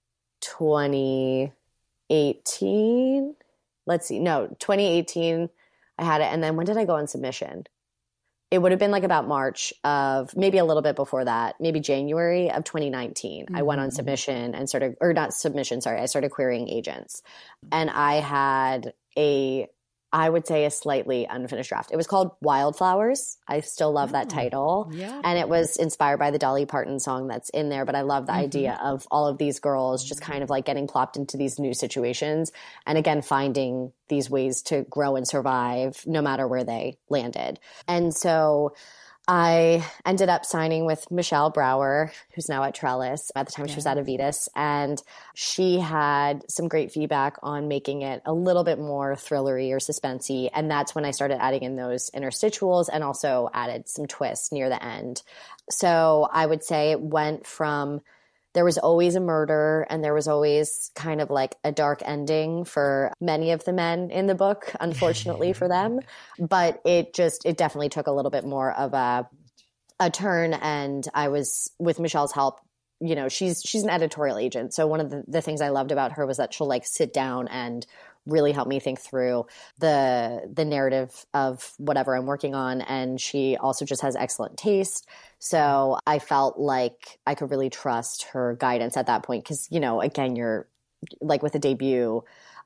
2018. Let's see. No, 2018 I had it and then when did I go on submission? it would have been like about March of maybe a little bit before that, maybe January of 2019. Mm-hmm. I went on mm-hmm. submission and started, or not submission, sorry, I started querying agents. And I had a I would say a slightly unfinished draft. It was called Wildflowers. I still love oh, that title. Yeah. And it was inspired by the Dolly Parton song that's in there. But I love the mm-hmm. idea of all of these girls just kind of like getting plopped into these new situations. And again, finding these ways to grow and survive no matter where they landed. And so I ended up signing with Michelle Brower, who's now at Trellis. At the time, yeah. she was at Aevitas, and she had some great feedback on making it a little bit more thrillery or suspensey. And that's when I started adding in those interstitials and also added some twists near the end. So I would say it went from there was always a murder and there was always kind of like a dark ending for many of the men in the book unfortunately for them. But it just it definitely took a little bit more of a a turn. And i was with michelle's help you know she's she's an editorial agent. So one of the, the things i loved about her was that she'll like sit down and really helped me think through the the narrative of whatever I'm working on. And she also just has excellent taste. So I felt like I could really trust her guidance at that point cuz you know again you're like with a debut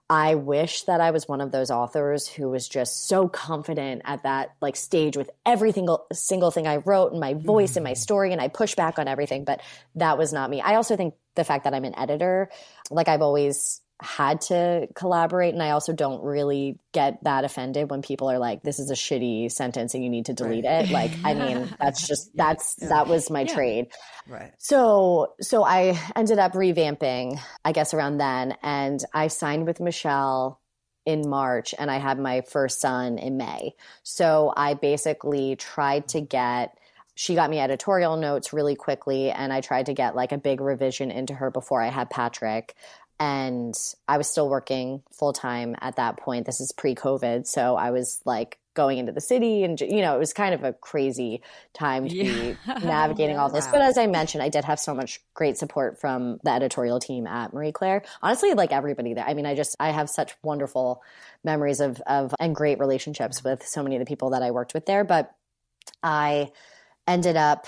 I wish that I was one of those authors who was just so confident at that like stage with every single single thing I wrote and my voice mm. and my mm. story and I push back on everything but that was not me. I also think the fact that I'm an editor like I've always had to collaborate and I also don't really get that offended when people are like this is a shitty sentence and you need to delete right. it like I mean that's just that's yeah. that was my yeah. trade right so so I ended up revamping I guess around then and I signed with Michelle in March and I had my first son in May so I basically tried to get she got me editorial notes really quickly and I tried to get like a big revision into her before I had Patrick and I was still working full time at that point. This is pre COVID. So I was like going into the city and, you know, it was kind of a crazy time to yeah. be navigating all this. Wow. But as I mentioned, I did have so much great support from the editorial team at Marie Claire. Honestly, like everybody there. I mean, I just, I have such wonderful memories of, of, and great relationships with so many of the people that I worked with there. But I ended up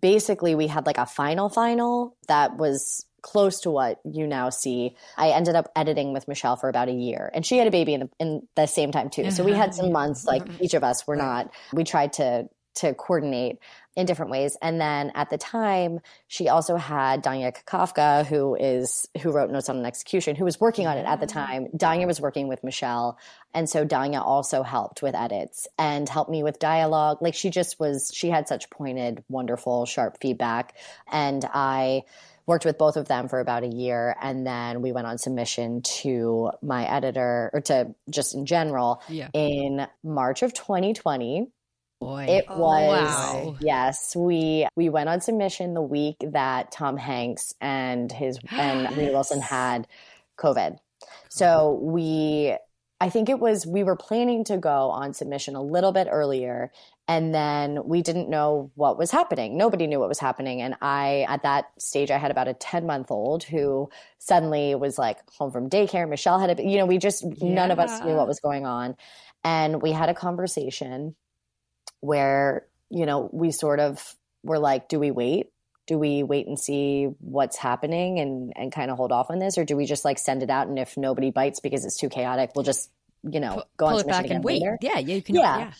basically, we had like a final final that was close to what you now see. I ended up editing with Michelle for about a year, and she had a baby in the, in the same time too. So we had some uh-huh. months, like each of us were not. We tried to to coordinate in different ways. And then at the time, she also had Danya Kukafka, who is who wrote Notes on an Execution, who was working on it at the time. Danya was working with Michelle, and so Danya also helped with edits and helped me with dialogue. Like she just was, she had such pointed, wonderful, sharp feedback, and I worked with both of them for about a year and then we went on submission to my editor or to just in general yeah. in march of 2020 boy. It oh, was wow. yes. We we went on submission the week that Tom Hanks and his and Rita Wilson had COVID. So we I think it was we were planning to go on submission a little bit earlier and then we didn't know what was happening. Nobody knew what was happening and I at that stage I had about a 10 month old who suddenly was like home from daycare. Michelle had a you know we just yeah. none of us knew what was going on and we had a conversation where you know we sort of were like do we wait do we wait and see what's happening and and kind of hold off on this or do we just like send it out and if nobody bites because it's too chaotic we'll just you know go pull on it back and wait later? yeah you can yeah. yeah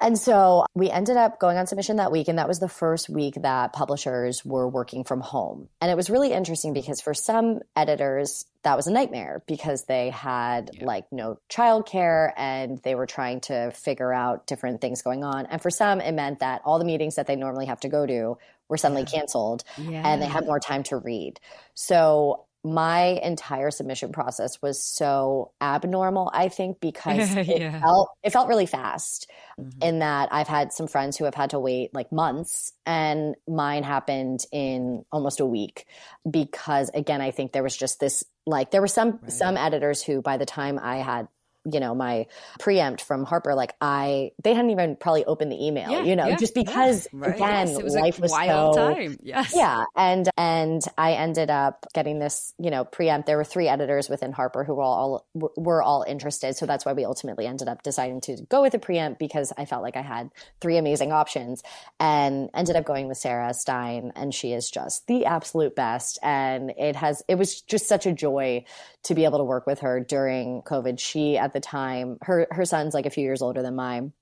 and so we ended up going on submission that week and that was the first week that publishers were working from home and it was really interesting because for some editors that was a nightmare because they had yeah. like no childcare and they were trying to figure out different things going on and for some it meant that all the meetings that they normally have to go to were suddenly yeah. canceled yeah. and they had more time to read. So my entire submission process was so abnormal i think because it yeah. felt it felt really fast mm-hmm. in that i've had some friends who have had to wait like months and mine happened in almost a week because again i think there was just this like there were some right. some editors who by the time i had you know my preempt from harper like i they hadn't even probably opened the email yeah, you know yeah, just because yeah, right. again yes, was life was wild so time. Yes. Yeah and and i ended up getting this you know preempt. There were three editors within harper who were all were all interested so that's why we ultimately ended up deciding to go with a preempt because i felt like i had three amazing options and ended up going with sarah stein and she is just the absolute best and it has it was just such a joy to be able to work with her during covid she at the time. Her her son's like a few years older than mine.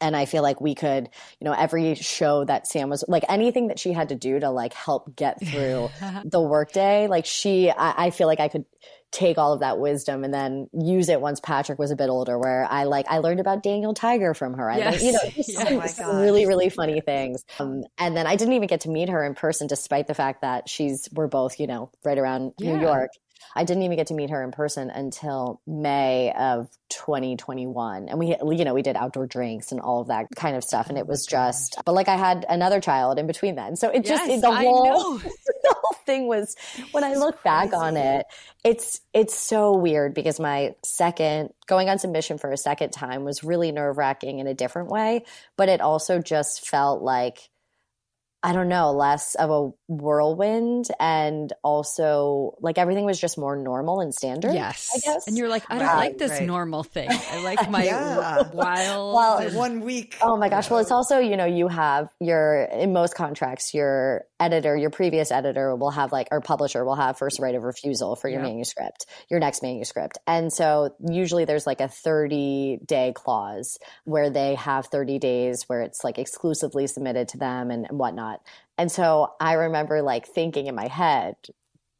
And I feel like we could, you know, every show that Sam was like anything that she had to do to like help get through the workday, like she, I, I feel like I could take all of that wisdom and then use it once Patrick was a bit older, where I like I learned about Daniel Tiger from her. I yes. learned, you know, yes. oh really really funny things. Um, and then I didn't even get to meet her in person, despite the fact that she's we're both you know right around yeah. New York. I didn't even get to meet her in person until May of 2021. And we, you know, we did outdoor drinks and all of that kind of stuff. And it was just, but like I had another child in between then. So it just, it, the whole, the whole thing was, when I look back on it, it's, it's so weird because my second, going on submission for a second time was really nerve wracking in a different way. But it also just felt like, I don't know, less of a whirlwind and also like everything was just more normal and standard. Yes. I guess. And you're like, I don't right, like this right. normal thing. I like my yeah. wild well, one week. Oh my gosh. Well, it's also, you know, you have your in most contracts, your editor, your previous editor will have like or publisher will have first right of refusal for your yeah. manuscript, your next manuscript. And so usually there's like a 30 day clause where they have 30 days where it's like exclusively submitted to them and, whatnot. And so I remember like thinking in my head,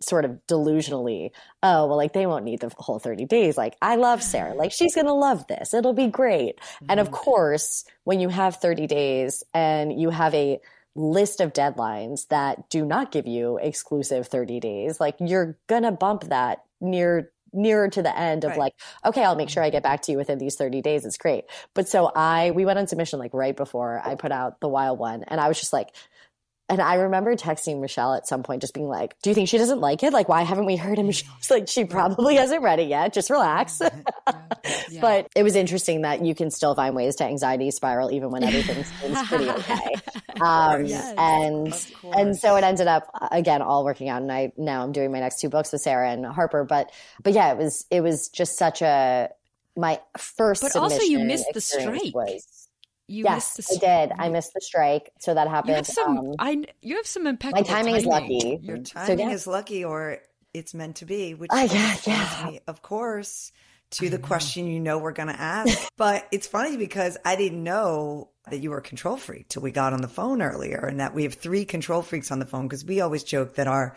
sort of delusionally, oh, well, like they won't need the whole 30 days. Like, I love Sarah. Like, she's going to love this. It'll be great. Mm-hmm. And of mm-hmm. course, when you have 30 days and you have a list of deadlines that do not give you exclusive 30 days, like you're going to bump that near nearer to the end of right. like okay i'll make sure i get back to you within these 30 days. It's great. But so i we went on submission like right before i put out the wild one. And i was just like and I remember texting Michelle at some point, just being like, "Do you think she doesn't like it? Like, why haven't we heard?" And Michelle's like, "She probably hasn't read it yet. Just relax." yeah. But it was interesting that you can still find ways to anxiety spiral even when everything seems pretty okay. Um, yes, and and so it ended up again all working out, and I now I'm doing my next two books with Sarah and Harper. But but yeah, it was it was just such a my first. But also, you missed the strike. Was, you yes, I did. I missed the strike, so that happened. You have some. Um, I you have some impeccable. My timing, timing. is lucky. Your timing so, yeah. is lucky, or it's meant to be. Which uh, yeah, yeah. Me, of course, to the question you know we're going to ask. but it's funny because I didn't know that you were a control freak till we got on the phone earlier, and that we have three control freaks on the phone because we always joke that our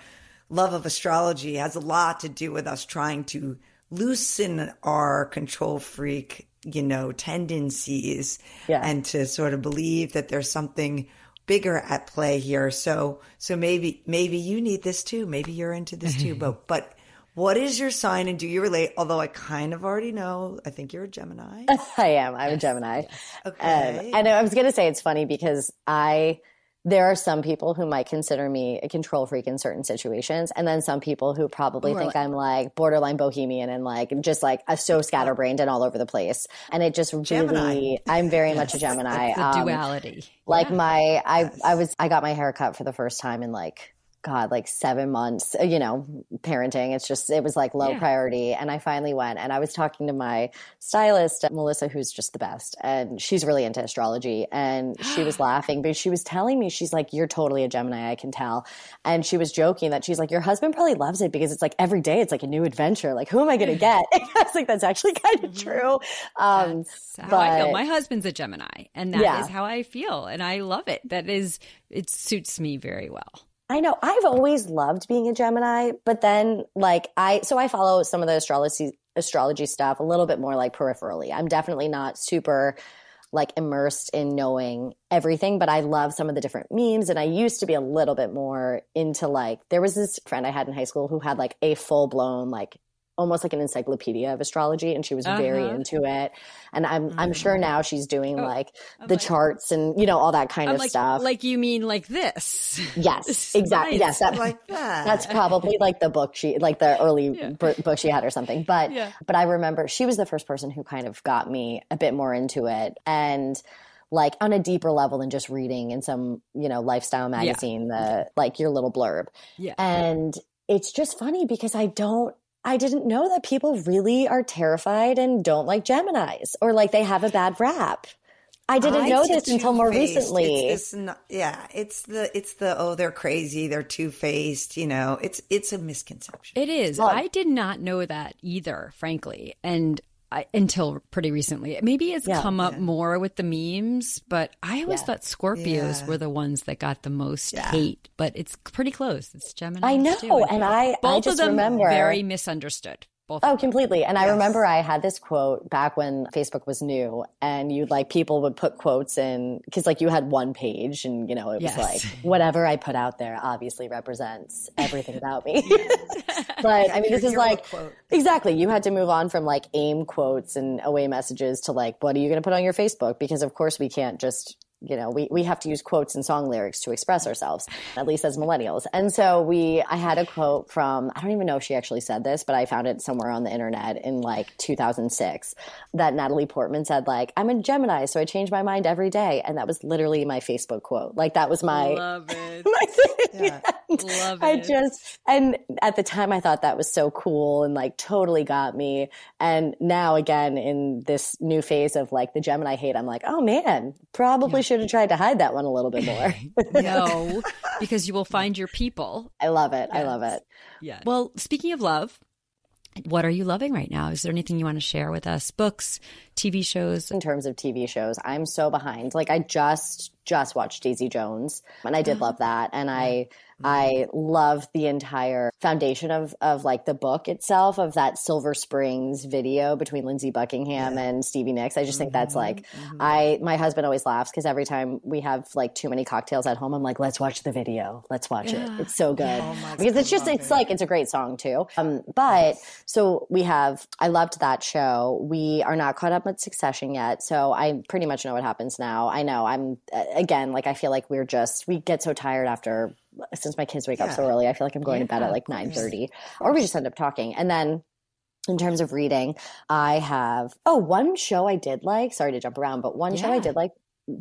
love of astrology has a lot to do with us trying to loosen our control freak you know, tendencies yeah. and to sort of believe that there's something bigger at play here. So, so maybe, maybe you need this too. Maybe you're into this too. but, but What is your sign and do you relate? Although I kind of already know, I think you're a Gemini. I am. I'm yes, a Gemini. Yes. Okay. Um, and I was going to say it's funny because I there are some people who might consider me a control freak in certain situations and then some people who probably think like, i'm like borderline bohemian and like just like a so scatterbrained and all over the place and it just gemini. really i'm very yes. much a gemini the um, duality like yeah. my i yes. i was i got my hair cut for the first time in like God, like seven months, uh, you know, parenting. It's just, it was like low yeah. priority. And I finally went and I was talking to my stylist, Melissa, who's just the best. And she's really into astrology. And she was laughing, but she was telling me, she's like, you're totally a Gemini, I can tell. And she was joking that she's like, your husband probably loves it because it's like every day it's like a new adventure. Like, who am I going to get? I was like, that's actually kind of mm-hmm. true. Um, that's how but, I feel. My husband's a Gemini and that yeah. is how I feel. And I love it. That is, it suits me very well. I know. I've always loved being a Gemini, but then like I so I follow some of the astrology astrology stuff a little bit more like peripherally. I'm definitely not super like immersed in knowing everything, but I love some of the different memes. And I used to be a little bit more into like, there was this friend I had in high school who had like a full blown like almost like an encyclopedia of astrology and she was uh-huh. very into it and i'm mm-hmm. i'm sure mm-hmm. now she's doing oh, like the like, charts and you know all that kind I'm of like, stuff like you mean like this yes exactly yes that, like that that's probably like the book she like the early yeah. book she had or something but yeah. but i remember she was the first person who kind of got me a bit more into it and like on a deeper level than just reading in some you know lifestyle magazine yeah. the like your little blurb yeah and it's just funny because i don't I didn't know that people really are terrified and don't like Geminis or like they have a bad rap. I didn't I know this until more recently. It's this, yeah, it's the it's the oh they're crazy, they're two faced. You know, it's it's a misconception. It is. Well, I did not know that either, frankly, and I, until pretty recently. Maybe it's yeah, come up yeah. more with the memes, but I always yeah. thought Scorpios were the ones that got the most hate. But it's pretty close. It's Gemini. I know, too. and I both I just of them remember very misunderstood. Both oh, completely. And yes. I remember I had this quote back when Facebook was new, and you like people would put quotes in because like you had one page, and you know it was like whatever I put out there obviously represents everything about me. but I mean, this is like exactly. You had to move on from like aim quotes and away messages to like what are you going to put on your Facebook? Because of course we can't just you know, we, we have to use quotes and song lyrics to express ourselves, at least as millennials. And so we, I had a quote from, I don't even know if she actually said this, but I found it somewhere on the internet in like 2006 that Natalie Portman said, like, I'm a Gemini, so I change my mind every day. And that was literally my Facebook quote. Like that was my, love it. my yeah. Love it. I just, and at the time I thought that was so cool and like totally got me. And now again, in this new phase of like the Gemini hate, I'm like, oh man, probably yeah should have tried to hide that one a little bit more. no, because you will find your people. I love it. Yes. I love it. Yeah. Well, speaking of love, what are you loving right now? Is there anything you want to share with us? Books, TV shows? In terms of TV shows, I'm so behind. Like I just just watched Daisy Jones and I did love that and I I love the entire foundation of of like the book itself of that Silver Springs video between Lindsey Buckingham yeah. and Stevie Nicks. I just think that's like mm-hmm. I my husband always laughs because every time we have like too many cocktails at home, I'm like, let's watch the video. Let's watch yeah. it. It's so good. Oh because it's just it's it. like it's a great song too. Um but yes. so we have I loved that show. We are not caught up with Succession yet, so I pretty much know what happens now. I know I'm again like I feel like we're just we get so tired after since my kids wake yeah. up so early, I feel like I'm going yeah, to bed at like nine thirty, or we just end up talking. And then in terms of reading, I have oh one show I did like. Sorry to jump around, but one yeah. show I did like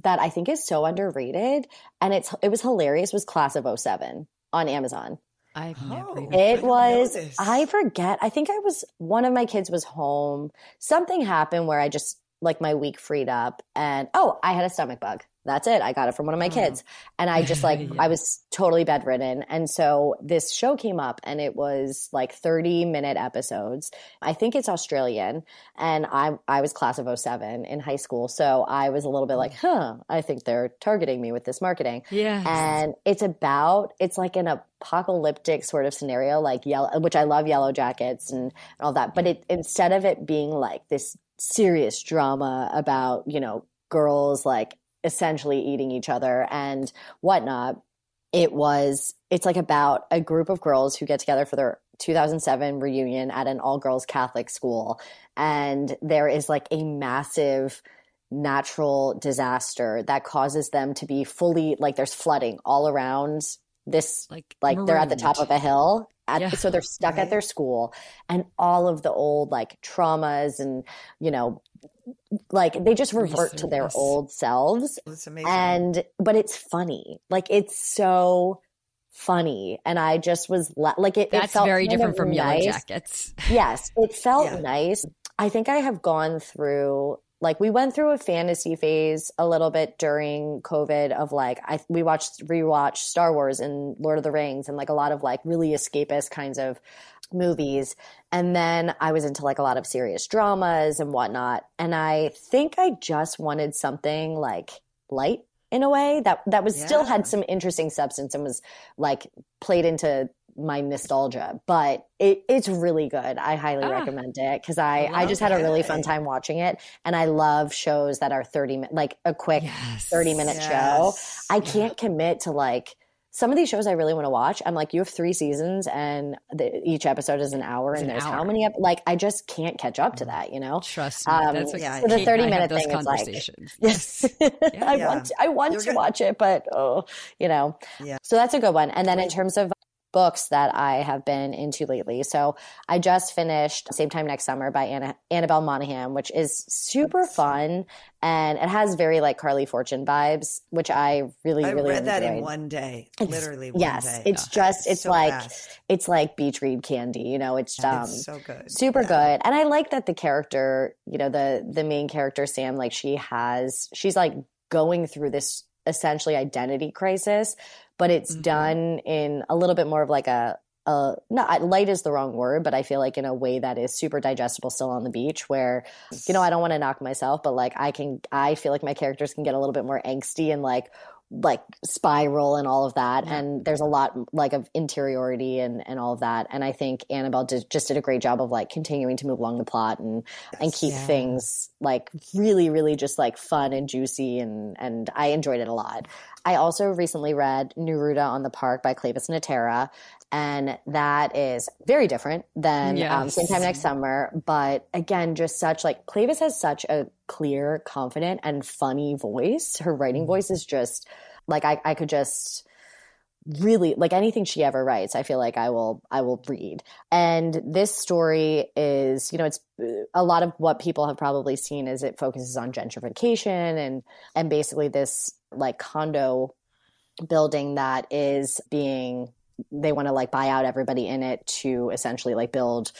that I think is so underrated, and it's it was hilarious. Was Class of 07 on Amazon. I've oh, never. It was. I forget. I think I was one of my kids was home. Something happened where I just like my week freed up, and oh, I had a stomach bug that's it. I got it from one of my oh. kids. And I just like, yeah. I was totally bedridden. And so this show came up and it was like 30 minute episodes. I think it's Australian. And I, I was class of 07 in high school. So I was a little bit like, mm. huh, I think they're targeting me with this marketing. Yeah. And it's about, it's like an apocalyptic sort of scenario, like yellow, which I love yellow jackets and all that. But it, instead of it being like this serious drama about, you know, girls like essentially eating each other and whatnot. It was, it's like about a group of girls who get together for their 2007 reunion at an all girls Catholic school. And there is like a massive natural disaster that causes them to be fully like there's flooding all around this like like they're at the top of a hill at, yeah. so they're stuck right. at their school and all of the old like traumas and you know like they just revert to their old selves. Oh, it's amazing. And but it's funny. Like it's so funny. And i just was like it that's it very different from nice. yellow jackets. Yes it felt yeah. nice. I think i have gone through like we went through a fantasy phase a little bit during COVID of like I we watched rewatched Star Wars and Lord of the Rings and like a lot of like really escapist kinds of movies. And then I was into like a lot of serious dramas and whatnot. And I think I just wanted something like light in a way that that was yeah. still had some interesting substance and was like played into my nostalgia, but it, it's really good. I highly ah, recommend it because I, I just had a really fun time watching it. And I love shows that are 30 like a quick yes, 30 minute yes, show. I can't commit to like, some of these shows I really want to watch. I'm like, you have three seasons and the, each episode is an hour it's and an there's hour. how many, ep- like, I just can't catch up to mm. that, you know? Trust me. Um, that's yeah, so the 30 minute thing is like, yes, yeah, I yeah. want, to, I want You're to good. watch it, but oh, you know, yeah. so that's a good one. And then in terms of books that I have been into lately. So I just finished Same Time Next Summer by Anna, Annabelle Monaghan, which is super fun and it has very like Carley Fortune vibes, which I really, I really read that in one day, it's, literally. One yes, day. it's just it's so like fast. it's like beach read candy. You know, it's um it's so good, super yeah. good, and I like that the character, you know, the the main character Sam, like she has, she's like going through this essentially identity crisis but it's mm-hmm. done in a little bit more of like a uh, not light is the wrong word, but I feel like in a way that is super digestible still on the beach where, you know, I don't want to knock myself, but like I can, I feel like my characters can get a little bit more angsty and like like spiral and all of that yeah. and there's a lot like of interiority and and all of that and i think annabelle did, just did a great job of like continuing to move along the plot and yes. and keep yeah. things like really really just like fun and juicy and and i enjoyed it a lot i also recently read neruda on the park by Cleyvis Natera and that is very different than um, yes. um, same time next summer but again just such like cleyvis has such a clear confident and funny voice her writing mm-hmm. voice is just like i, I could just really like anything she ever writes i feel like i will i will read. And this story is you know it's uh, a lot of what people have probably seen is it focuses on gentrification and and basically this like condo building that is being they want to like buy out everybody in it to essentially like build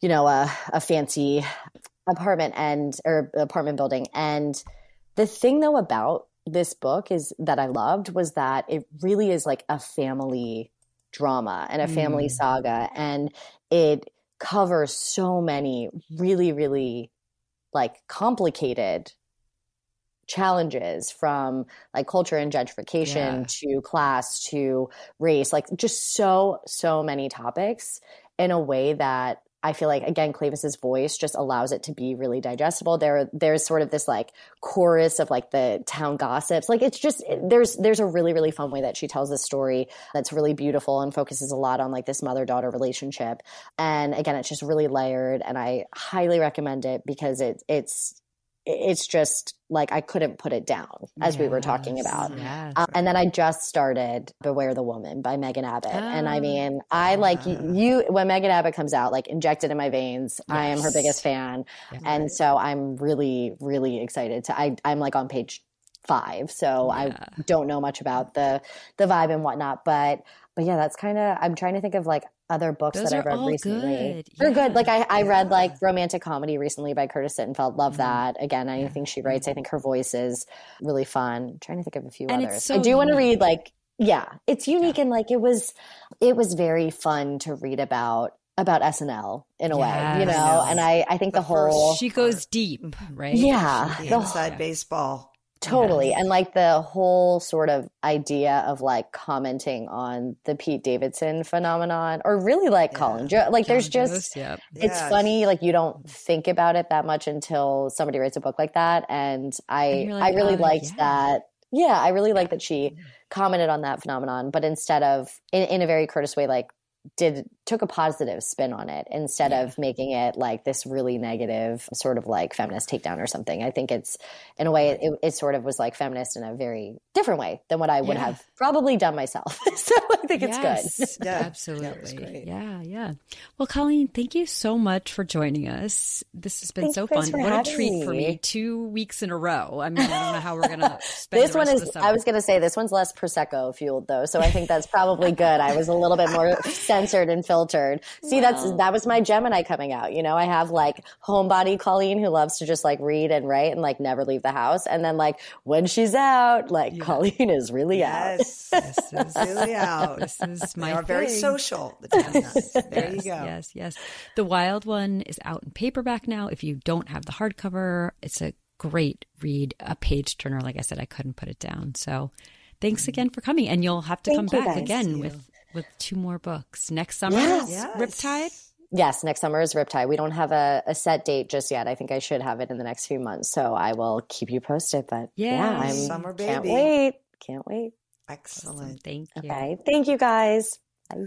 you know a, a fancy apartment and or apartment building. And the thing though about this book is that i loved was that it really is like a family drama and a family mm. saga and it covers so many really really like complicated challenges from like culture and gentrification yeah. to class to race, like just so, so many topics in a way that I feel like again Cleyvis's voice just allows it to be really digestible. There there's sort of this like chorus of like the town gossips. Like it's just there's there's a really really fun way that she tells this story that's really beautiful and focuses a lot on like this mother-daughter relationship. And again it's just really layered and I highly recommend it because it it's it's just like I couldn't put it down as yes, we were talking about. Yes. Uh, and then I just started Beware the Woman by Megan Abbott. Oh, and I oh, mean, I yeah. like you, when Megan Abbott comes out, like injected in my veins, yes. I am her biggest fan. And so I'm really, really excited to, I, I'm like on page five. So yeah. I don't know much about the, the vibe and whatnot, but, but yeah, that's kind of, I'm trying to think of like other books Those that I've read recently. Good. They're yeah. good. Like I, I yeah. read like romantic comedy recently by Curtis Sittenfeld. Love mm-hmm. that. Again, anything yeah. she writes, I think her voice is really fun. I'm trying to think of a few and others. So I do want to read like yeah, it's unique and like it was it was very fun to read about about SNL in a yes. way, you know. And I I think the, the whole she goes deep, right? Yeah, the inside baseball. Totally. And like the whole sort of idea of like commenting on the Pete Davidson phenomenon or really like yeah. Colin Jost. Like John there's just, yep. it's yes. funny. Like you don't think about it that much until somebody writes a book like that. And I, and like, I really oh, liked yeah. that. Yeah. I really like that she commented on that phenomenon, but instead of in, in a very Curtis way, like did took a positive spin on it instead yeah. of making it like this really negative sort of like feminist takedown or something. I think it's in a way it, it sort of was like feminist in a very different way than what I would yeah. have probably done myself. so I think yes. it's good. Yeah, absolutely. Yeah, yeah. Well, Colleen, thank you so much for joining us. This has been so fun. What a treat me. for me. Two weeks in a row. I mean, I don't know how we're gonna spend this one is I was gonna say this one's less prosecco fueled though, so I think that's probably good. I was a little bit more censored and filtered. See, wow. that's that was my Gemini coming out. You know, I have like homebody Colleen who loves to just like read and write and like never leave the house, and then like when she's out, like yeah. Colleen is really yes. out. this is really out. This is my. They are thing. very social. The There yes, you go. Yes, yes. The Wild One is out in paperback now. If you don't have the hardcover, it's a great read, a page turner. Like I said, I couldn't put it down. So thanks mm-hmm. again for coming. And you'll have to Thank come back guys. again with with two more books next summer. Yes. yes. Riptide. Yes, next summer is Riptide. We don't have a, a, set date just yet. I think I should have it in the next few months. So I will keep you posted. But yeah, I'm summer baby. Can't wait. Can't wait. Excellent. Awesome. Thank you. Okay. Thank you guys. Bye.